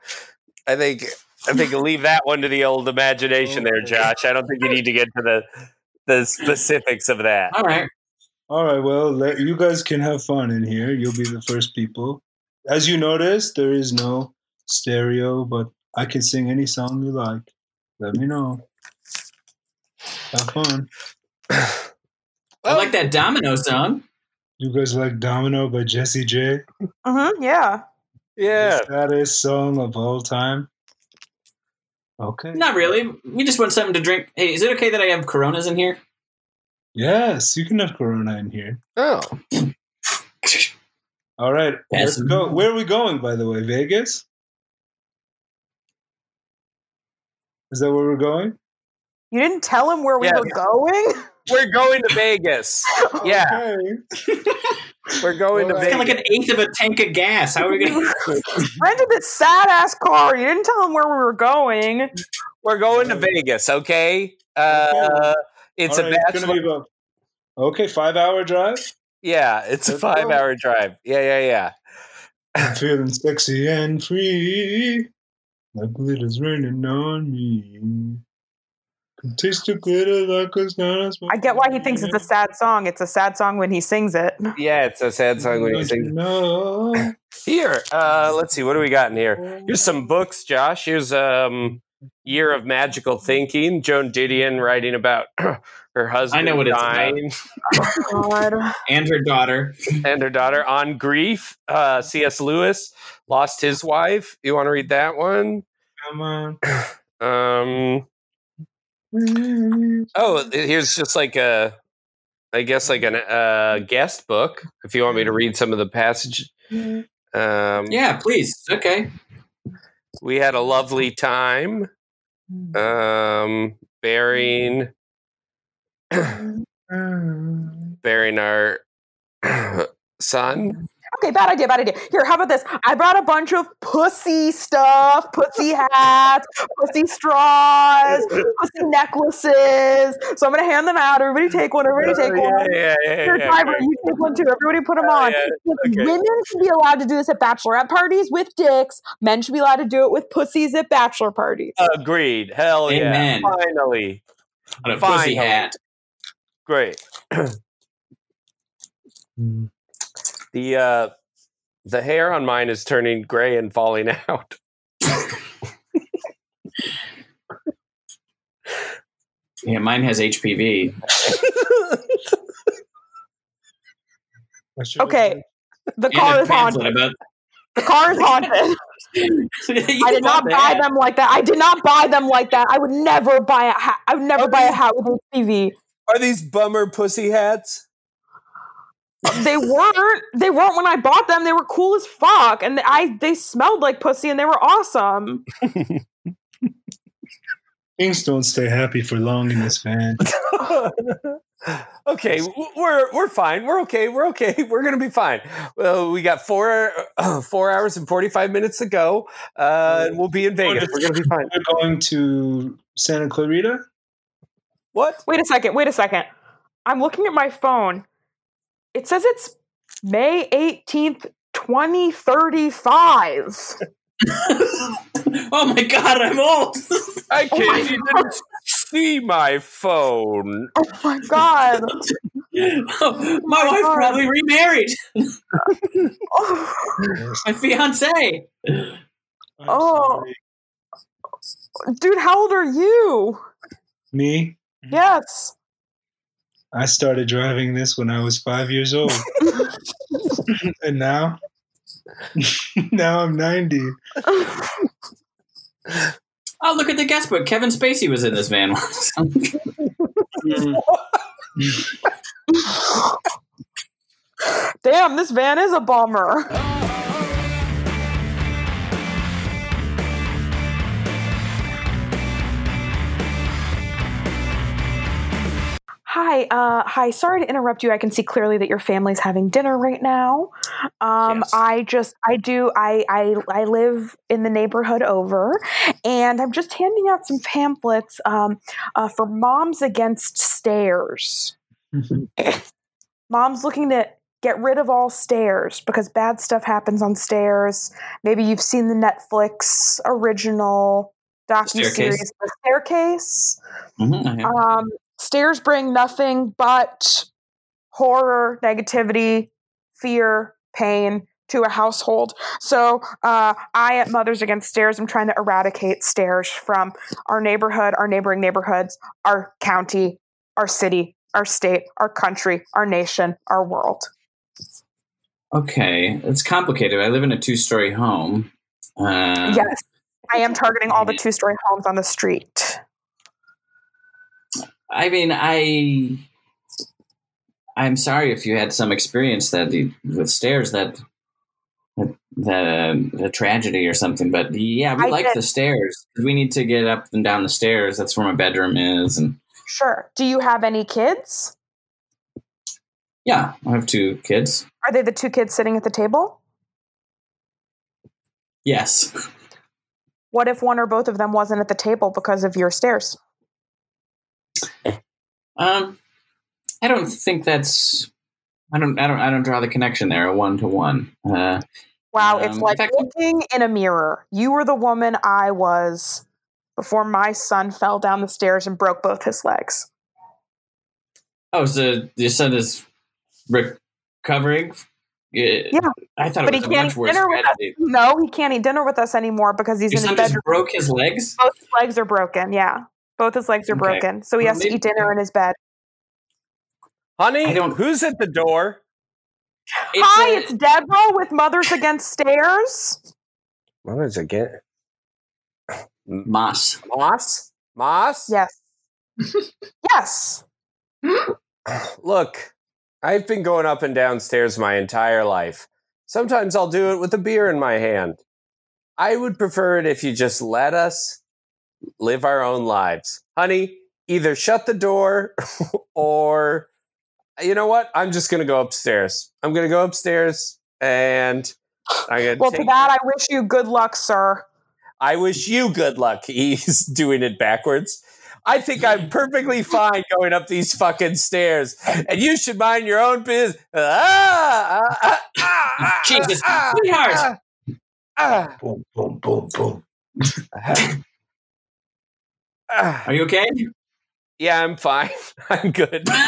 I think I think leave that one to the old imagination there, Josh. I don't think you need to get to the the specifics of that. All right. All right. Well, let, you guys can have fun in here. You'll be the first people. As you notice, there is no stereo, but I can sing any song you like. Let me know. Have fun. I like that domino song. You guys like Domino by Jessie J? Mm-hmm, yeah. Yeah. The saddest song of all time. Okay. Not really. We just want something to drink. Hey, is it okay that I have Coronas in here? Yes, you can have Corona in here. Oh. All right, let's go. Where are we going, by the way? Vegas? Is that where we're going? You didn't tell him where we Yeah. were going? We're going to Vegas. Yeah, Okay. we're going to Well, It's got Vegas. like an eighth of a tank of gas. How are we gonna? Rented this sad ass car. You didn't tell him where we were going. We're going to Vegas, okay? Uh, it's All a right, it's gonna bachelor. be about okay, five hour drive. Yeah, it's a Let's go. five hour drive. Yeah, yeah, yeah. I'm feeling sexy and free. Like glitter's raining on me. Can taste the glitter like a star. I get why he thinks it's a sad song. It's a sad song when he sings it. Yeah, it's a sad song when you Don't sing. know? Here, uh, let's see, what do we got in here? Here's some books, Josh. Here's um, Year of Magical Thinking. Joan Didion writing about her husband I know what it's about. dying and her daughter. and her daughter on grief. Uh, C.S. Lewis lost his wife. You want to read that one? Come on. Um, oh, here's just like a, I guess like a uh, guest book. If you want me to read some of the passage. Um, Yeah, please. Okay. we had a lovely time um bearing Mm-hmm. bearing our son Okay, bad idea, bad idea. Here, how about this? I brought a bunch of pussy stuff, pussy hats, pussy straws, pussy necklaces. So I'm gonna hand them out. Everybody take one. Everybody uh, take yeah, one. yeah, yeah, Here, yeah, driver, okay. you take one too. Everybody put them Oh, on. yeah, okay. Women should be allowed to do this at bachelorette parties with dicks. Men should be allowed to do it with pussies at bachelor parties. agreed hell Amen. yeah finally On a Fine. pussy hat. Great the uh the hair on mine is turning gray and falling out Yeah, mine has HPV. Okay, the car is pamphlet haunted. about. The car is haunted. I did not buy them like that. I did not buy them like that. I would never buy a hat. I would never buy a hat with HPV. Are these bummer pussy hats They weren't. They weren't when I bought them. They were cool as fuck, and I they smelled like pussy, and they were awesome. Things don't stay happy for long in this van. okay, we're we're fine. We're okay. We're okay. We're gonna be fine. Well, we got four four hours and forty five minutes to go, uh, and we'll be in Vegas. We're gonna be fine. We're going to Santa Clarita. What? Wait a second. Wait a second. I'm looking at my phone. It says it's May 18th, 2035. oh my god, I'm old. I Oh can't even see my phone. Oh my god. Oh my wife God. probably remarried. Oh, My fiance. I'm Oh. sorry. dude, how old are you? Me? Mm-hmm. Yes. I started driving this when I was five years old. and now? now I'm 90. Oh, look at the guest book. Kevin Spacey was in this van once. Damn, this van is a bummer. Hi, uh, hi. Sorry to interrupt you. I can see clearly that your family's having dinner right now. Um, Yes. I just, I do, I, I, I live in the neighborhood over, and I'm just handing out some pamphlets um, uh, for Moms Against Stairs. Mom's looking to get rid of all stairs because bad stuff happens on stairs. Maybe you've seen the Netflix original docu series, Staircase. The Staircase. Mhm, Um, stairs bring nothing but horror, negativity, fear, pain to a household. So, uh, I at Mothers Against Stairs, I'm trying to eradicate stairs from our neighborhood, our neighboring neighborhoods, our county, our city, our state, our country, our nation, our world. Okay, it's complicated. I live in a two-story home. Uh, yes, I am targeting all the two-story homes on the street. I mean, I I'm sorry if you had some experience that the, with stairs that that uh, a tragedy or something. But yeah, we I like did. the stairs. We need to get up and down the stairs. That's where my bedroom is, and Sure. Do you have any kids? yeah, I have two kids. Are they the two kids sitting at the table? Yes, What if one or both of them wasn't at the table because of your stairs? Um, I don't think that's. I don't. I don't. I don't draw the connection there. A one to one. Uh, Wow, it's Um, like in fact- looking in a mirror. You were the woman I was before my son fell down the stairs and broke both his legs. Oh, so your son is recovering? Yeah. I thought But it he was a can't much eat worse dinner with us. No, he can't eat dinner with us anymore because he's Your in son just bedroom. broke his legs? Both his legs are broken. Yeah. Both his legs are Okay. broken. So he has to eat dinner in his bed. Honey, who's at the door? It's Hi, a- it's Deborah with Mothers Against Stairs. What is it again? Moss. Moss? Moss? Yes. yes. Look, I've been going up and down stairs my entire life. Sometimes I'll do it with a beer in my hand. I would prefer it if you just let us live our own lives. Honey, either shut the door or you know what? I'm just going to go upstairs. I'm going to go upstairs and I'm going Well, to that, I wish you good luck, sir. I wish you good luck. He's doing it backwards. I think I'm perfectly fine going up these fucking stairs, and you should mind your own business. Ah, ah, ah, ah, ah, Jesus, ah, sweetheart. ah, ah, Boom, boom, boom, boom. Are you okay? Yeah, I'm fine. I'm good.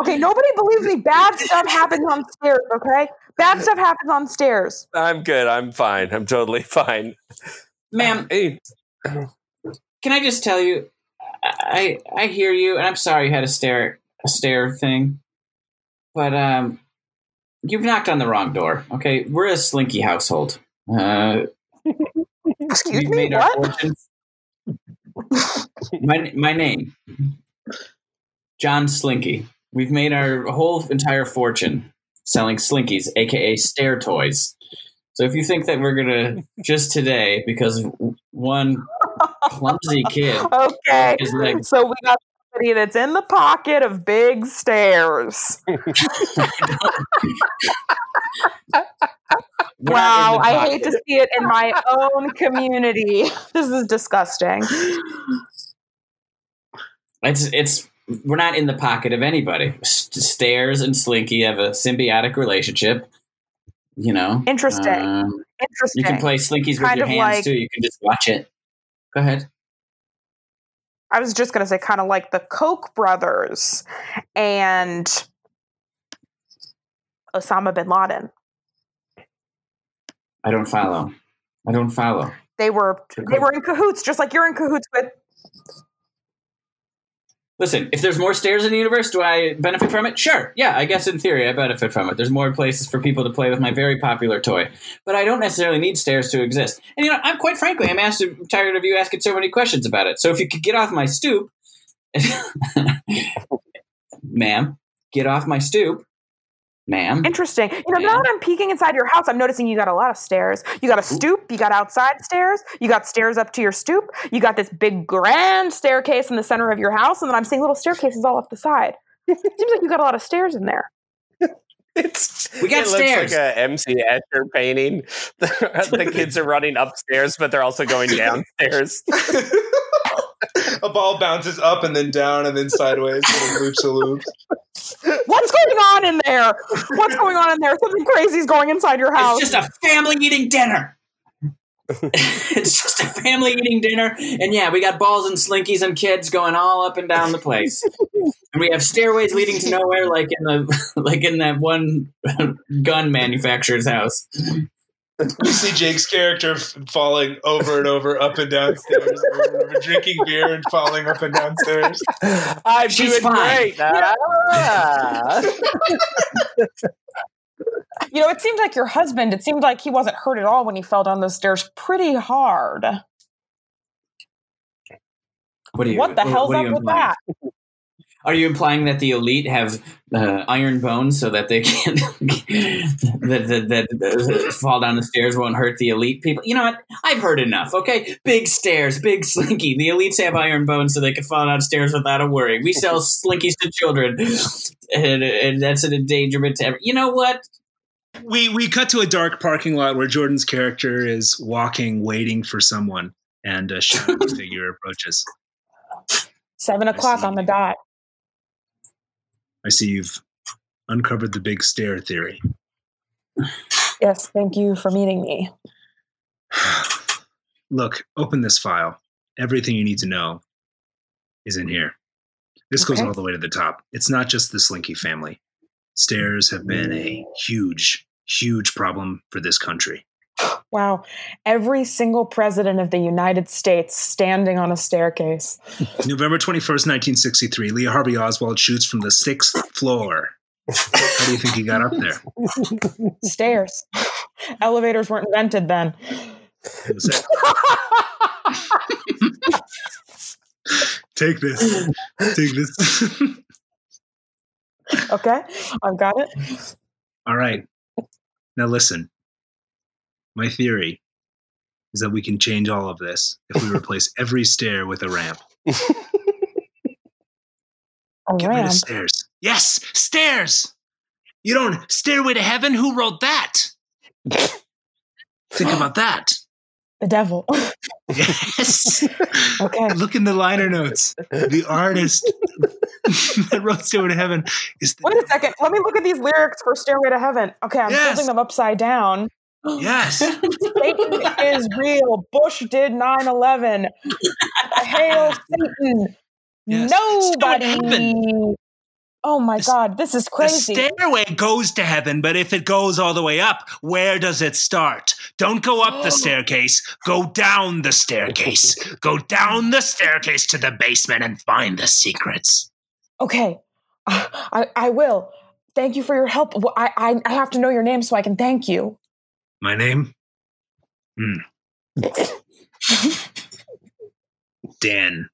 Okay, nobody believes me. Bad stuff happens on stairs, okay? Bad stuff happens on stairs. I'm good. I'm fine. I'm totally fine. Ma'am, Hey, can I just tell you, I I hear you, and I'm sorry you had a stare a stare thing, but um, you've knocked on the wrong door. Okay, we're a slinky household. Uh, Excuse me, what? My my name, John Slinky. We've made our whole entire fortune selling slinkies, aka stair toys. So if you think that we're gonna just today, because one clumsy kid Okay, leg so we got somebody that's in the pocket of big stairs. Wow, I hate to see it in my own community. This is disgusting. It's it's we're not in the pocket of anybody. Stairs and Slinky have a symbiotic relationship. You know, Interesting. Um, Interesting. you can play Slinkies with Kind your hands like- too. You can just watch it. Go ahead. I was just going to say, kind of like the Koch brothers and Osama bin Laden. I don't follow. I don't follow. They were they were in cahoots, just like you're in cahoots with. Listen, if there's more stairs in the universe, do I benefit from it? Sure. Yeah, I guess in theory I benefit from it. There's more places for people to play with my very popular toy. But I don't necessarily need stairs to exist. And you know, I'm quite frankly, I'm asked, tired of you asking so many questions about it. So if you could get off my stoop, ma'am, get off my stoop, ma'am. Interesting. You know, Yeah. now that I'm peeking inside your house, I'm noticing you got a lot of stairs. You got a stoop, you got outside stairs, you got stairs up to your stoop, you got this big grand staircase in the center of your house, and then I'm seeing little staircases all up the side. It Seems like you got a lot of stairs in there. it's We got it stairs. looks like a MC Escher painting. The, the kids are running upstairs, but they're also going downstairs. a ball bounces up and then down and then sideways and loops a loops. What's going on in there? What's going on in there? Something crazy is going inside your house. It's just a family eating dinner. it's just a family eating dinner, and yeah, we got balls and slinkies and kids going all up and down the place, and we have stairways leading to nowhere, like in the like in that one gun manufacturer's house. You see Jake's character falling over and over, up and down stairs, over and over, drinking beer and falling up and down stairs. I'm She's doing fine. great. Ah. You know, it seemed like your husband, it seemed like he wasn't hurt at all when he fell down those stairs pretty hard. What do you? what the hell's what are up you with that? Are you implying that the elite have uh, iron bones so that they can that, that, that, that fall down the stairs won't hurt the elite people? You know what? I've heard enough. Okay, big stairs, big slinky. The elites have iron bones so they can fall down stairs without a worry. We sell slinkies to children, and, and that's an endangerment to every. You know what? We we cut to a dark parking lot where Jordan's character is walking, waiting for someone, and a shadowy figure approaches. Seven o'clock on the dot. I see you've uncovered the big stair theory. Yes, thank you for meeting me. Look, open this file. Everything you need to know is in here. This goes all the way to the top. It's not just the Slinky family. Stairs have been a mm. huge, huge problem for this country. Wow. Every single president of the United States standing on a staircase. November 21st, 1963, Lee Harvey Oswald shoots from the sixth floor. How do you think he got up there? Stairs. Elevators weren't invented then. Take this. Take this. Okay, I've got it. All right. Now listen. My theory is that we can change all of this if we replace every stair with a ramp. A Get rid of stairs. Yes, stairs. You don't stairway to heaven. Who wrote that? Think about that. The devil. Yes. Okay. Look in the liner notes. The artist that wrote Stairway to Heaven is the Wait a second. Let me look at these lyrics for Stairway to Heaven. Okay, I'm Yes. holding them upside down. Yes. Satan is real. Bush did 9 11. Hail Satan. Yes. Nobody. Oh my This- God, this is crazy. The stairway goes to heaven, but if it goes all the way up, where does it start? Don't go up the staircase, go down the staircase. Go down the staircase to the basement and find the secrets. okay, I, I will. Thank you for your help. I, I, I have to know your name so I can thank you. My name? Hmm. Dan.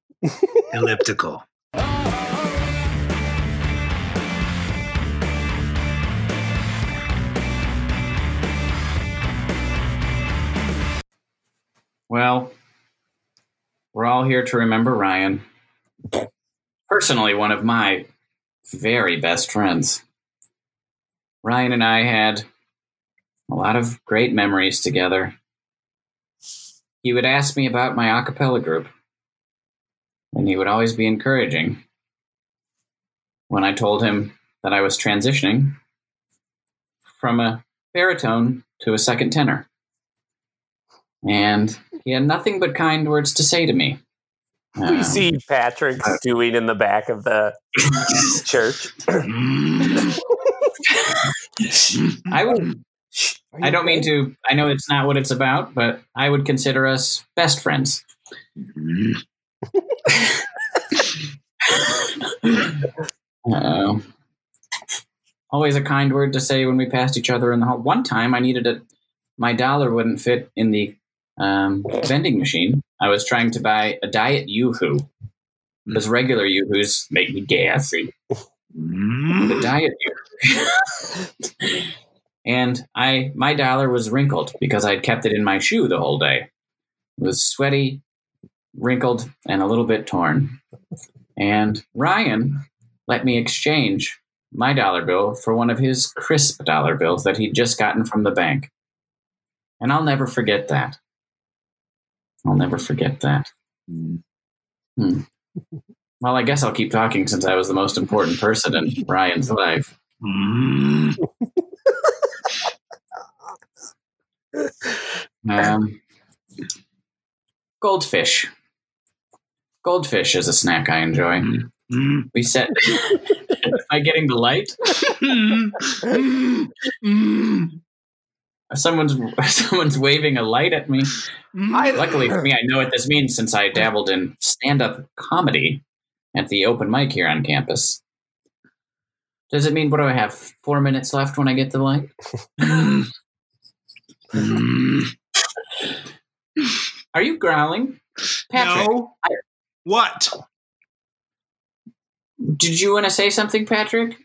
Elliptical. Well, we're all here to remember Ryan. Personally, one of my very best friends. Ryan and I had a lot of great memories together. He would ask me about my a cappella group, and he would always be encouraging. When I told him that I was transitioning from a baritone to a second tenor. And he had nothing but kind words to say to me. we Um, see Patrick stewing in the back of the church. I would. I don't mean to. I know it's not what it's about, but I would consider us best friends. Uh, always a kind word to say when we passed each other in the hall. One time, I needed a. My dollar wouldn't fit in the um, vending machine. I was trying to buy a diet yoo-hoo because regular yoo-hoos make me gassy. the diet yoo and I my dollar was wrinkled because I'd kept it in my shoe the whole day. It was sweaty, wrinkled, and a little bit torn. And Ryan let me exchange my dollar bill for one of his crisp dollar bills that he'd just gotten from the bank. And I'll never forget that. I'll never forget that. Hmm. Well, I guess I'll keep talking since I was the most important person in Ryan's life. Mm. Um, goldfish. Goldfish is a snack I enjoy. Mm. We said, Am I getting the light? Mm. Someone's someone's waving a light at me. Mm. Luckily for me, I know what this means since I dabbled in stand-up comedy at the open mic here on campus. Does it mean what do I have? Four minutes left when I get the light? Are you growling? Patrick, no. What? did you want to say something, Patrick?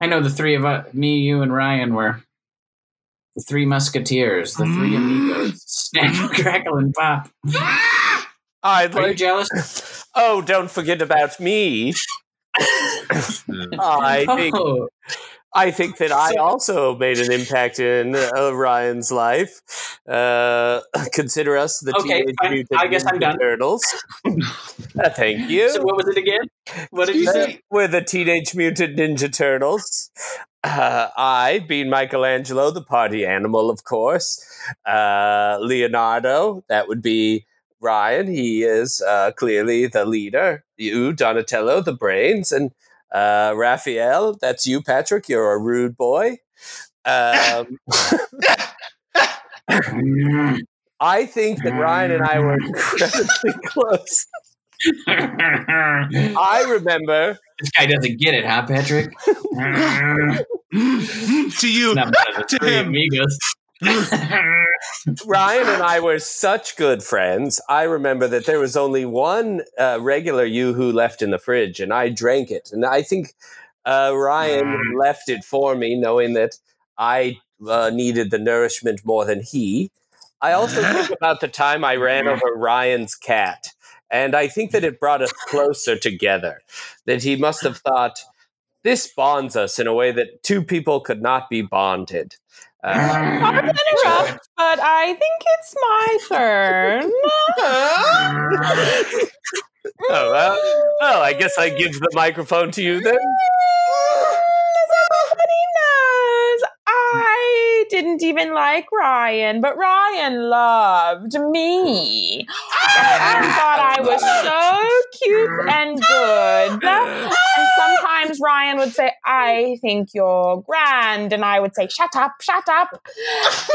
I know the three of us, me, you, and Ryan were the three musketeers, the three mm. amigos. Snap, crackle, and pop. Ah! I'd Are you jealous? Oh, don't forget about me. I oh. think Oh, I think that I also made an impact in uh, Ryan's life. Uh, consider us the Okay, Teenage. Mutant I guess I'm Ninja done. Turtles. Uh, thank you. so what was it again? What did you say? We're the Teenage Mutant Ninja Turtles. Uh, I, being Michelangelo, the party animal, of course. Uh, Leonardo, that would be Ryan. He is uh, clearly the leader. You, Donatello, the brains. And uh, Raphael, that's you, Patrick. You're a rude boy. Um, I think that Ryan and I were incredibly close. I remember this guy doesn't get it, huh, Patrick? to you. Not one of the To him. amigos. Ryan and I were such good friends. I remember that there was only one uh, regular Yoo-Hoo left in the fridge, and I drank it. And I think uh, Ryan left it for me, knowing that I uh, needed the nourishment more than he. I also think about the time I ran over Ryan's cat, and I think that it brought us closer together. That he must have thought, this bonds us in a way that two people could not be bonded. Sorry to interrupt, but I think it's my turn. Oh, well, well, I guess I give the microphone to you then. Mm, as knows, I didn't even like Ryan, but Ryan loved me. Ah! I thought I was so cute and good. And sometimes Ryan would say, I think you're grand. And I would say, shut up, shut up.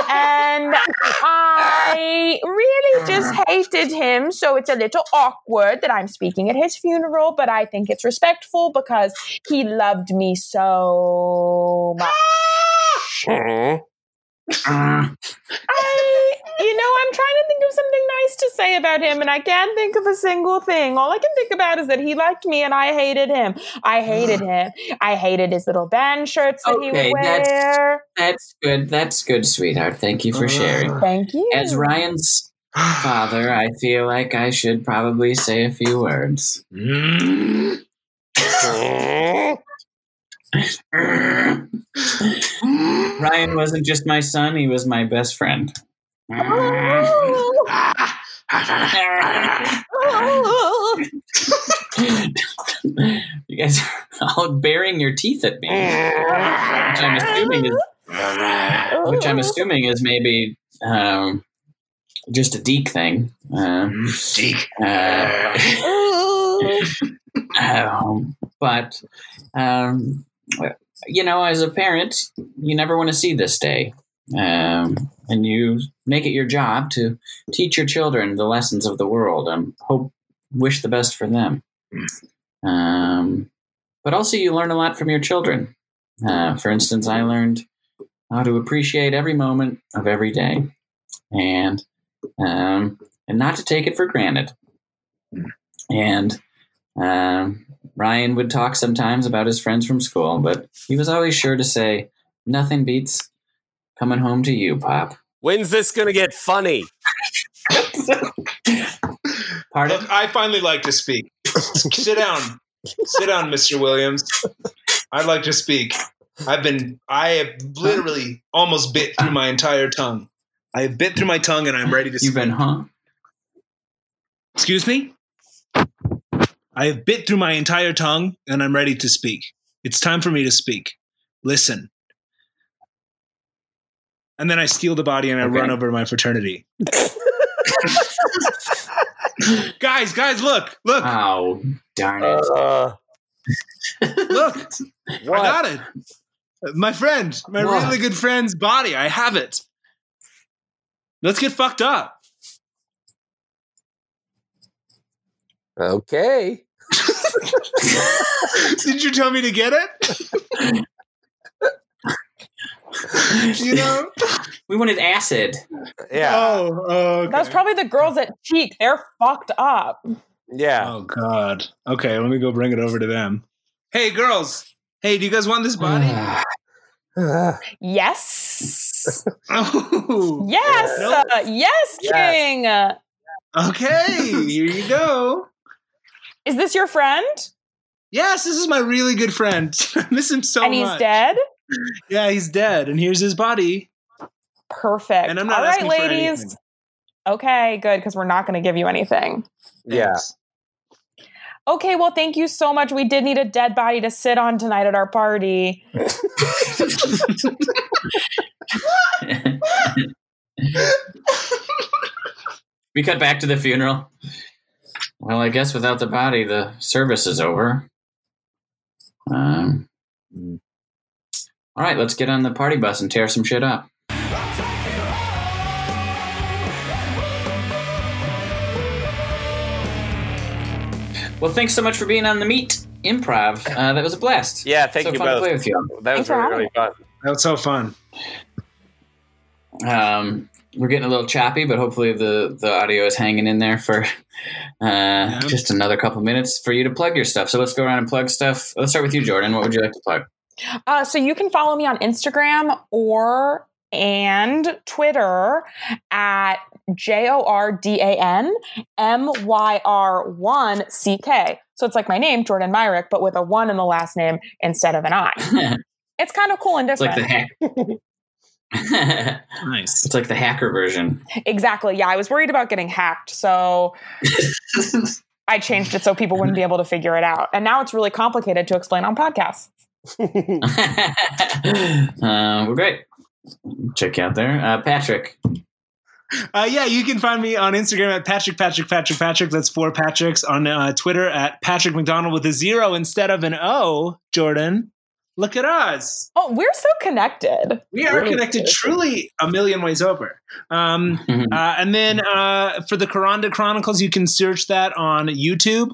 And I really just hated him. So it's a little awkward that I'm speaking at his funeral, but I think it's respectful because he loved me so much. Mhm. Ah. I, you know, I'm trying to think of something nice to say about him, and I can't think of a single thing. All I can think about is that he liked me and I hated him. I hated ah. him. I hated his little band shirts that he Okay, would that's- That's good. That's good, sweetheart. Thank you for sharing. Ah. Thank you. As Ryan's father, I feel like I should probably say a few words. Ryan wasn't just my son, he was my best friend. Oh. you guys are all baring your teeth at me. Which I'm assuming is which I'm assuming is maybe um, just a deek thing. Um, uh, um, but um, you know, as a parent, you never want to see this day, um, and you make it your job to teach your children the lessons of the world and hope, wish the best for them. Um, but also, you learn a lot from your children. Uh, for instance, I learned how to appreciate every moment of every day, and um, and not to take it for granted. And um, Ryan would talk sometimes about his friends from school, but he was always sure to say, "Nothing beats coming home to you, Pop." When's this gonna get funny? Pardon? Look, I finally like to speak. Sit down. Sit down, Mr. Williams. I'd like to speak. I've been, I have literally almost bit through my entire tongue. I have bit through my tongue and I'm ready to You've speak. been, huh? Excuse me? I have bit through my entire tongue and I'm ready to speak. It's time for me to speak. Listen. And then I steal the body and I Okay. run over my fraternity. guys, guys, look, look, Oh, darn it! Uh, look. I got it. My friend, my What? really good friend's body. I have it. Let's get fucked up. Okay. Did you tell me to get it? You know? we wanted acid. Yeah, Oh, oh okay. That was probably the girls at Cheek. They're fucked up. yeah. Oh God. Okay, let me go bring it over to them. Hey, girls. Hey, do you guys want this body? Yes. oh. Yes. Nope. uh, yes, Yes. King. Uh, Okay, here you go. Is this your friend? Yes, this is my really good friend. I miss him so and he's much. dead? Yeah, he's dead, and here's his body. Perfect. And I'm not All right, asking for ladies. anything. Okay, good, because we're not going to give you anything. Yeah. Okay, well, thank you so much. We did need a dead body to sit on tonight at our party. we cut back to the funeral. Well, I guess without the body, the service is over. Um, all right, let's get on the party bus and tear some shit up. Well, thanks so much for being on the Meat Improv. Uh, that was a blast. Yeah, thank so you fun to both. play with you. That was really, really fun. That was so fun. Um, we're getting a little choppy, but hopefully the the audio is hanging in there for uh, just another couple minutes for you to plug your stuff. So let's go around and plug stuff. Let's start with you, Jordan. What would you like to plug? Uh, so you can follow me on Instagram or and Twitter at J O R D A N M Y R 1 C K. So it's like my name, Jordan Myrick, but with a one in the last name instead of an I. It's kind of cool and it's like different. the hack. Nice. it's like the hacker version. exactly. Yeah, I was worried about getting hacked. So I changed it so people wouldn't be able to figure it out. And now it's really complicated to explain on podcasts. uh, we're great. Check you out there, uh, Patrick. Uh, yeah, you can find me on Instagram at Patrick Patrick Patrick Patrick. That's four Patricks. On uh, Twitter at Patrick McDonald with a zero instead of an O. Jordan, look at us. Oh, we're so connected. We are Really? connected truly a million ways over. Um, uh, and then uh, for the Coronda Chronicles, you can search that on YouTube.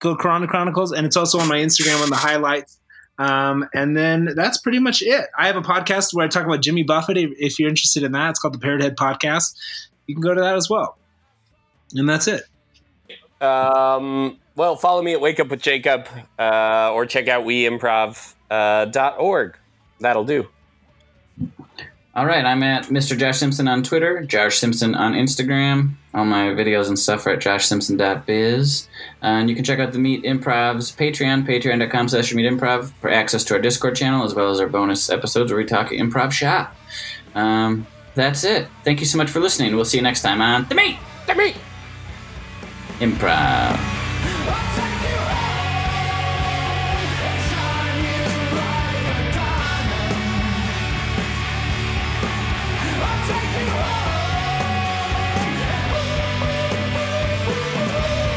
Go Coronda Chronicles, and it's also on my Instagram on the highlights. Um, and then that's pretty much it. I have a podcast where I talk about Jimmy Buffett. If, if you're interested in that, it's called the Parrothead Podcast. You can go to that as well. And that's it. Um, well, follow me at Wake Up with Jacob uh, or check out weimprov.org. Uh, dot org. That'll do. All right, I'm at Mr. Josh Simpson on Twitter, Josh Simpson on Instagram. All my videos and stuff are at joshsimpson.biz. And you can check out the Meat Improv's Patreon, patreon.com slash Meat Improv, for access to our Discord channel, as well as our bonus episodes where we talk improv shop. Um, that's it. Thank you so much for listening. We'll see you next time on The Meat! The Meat! Improv.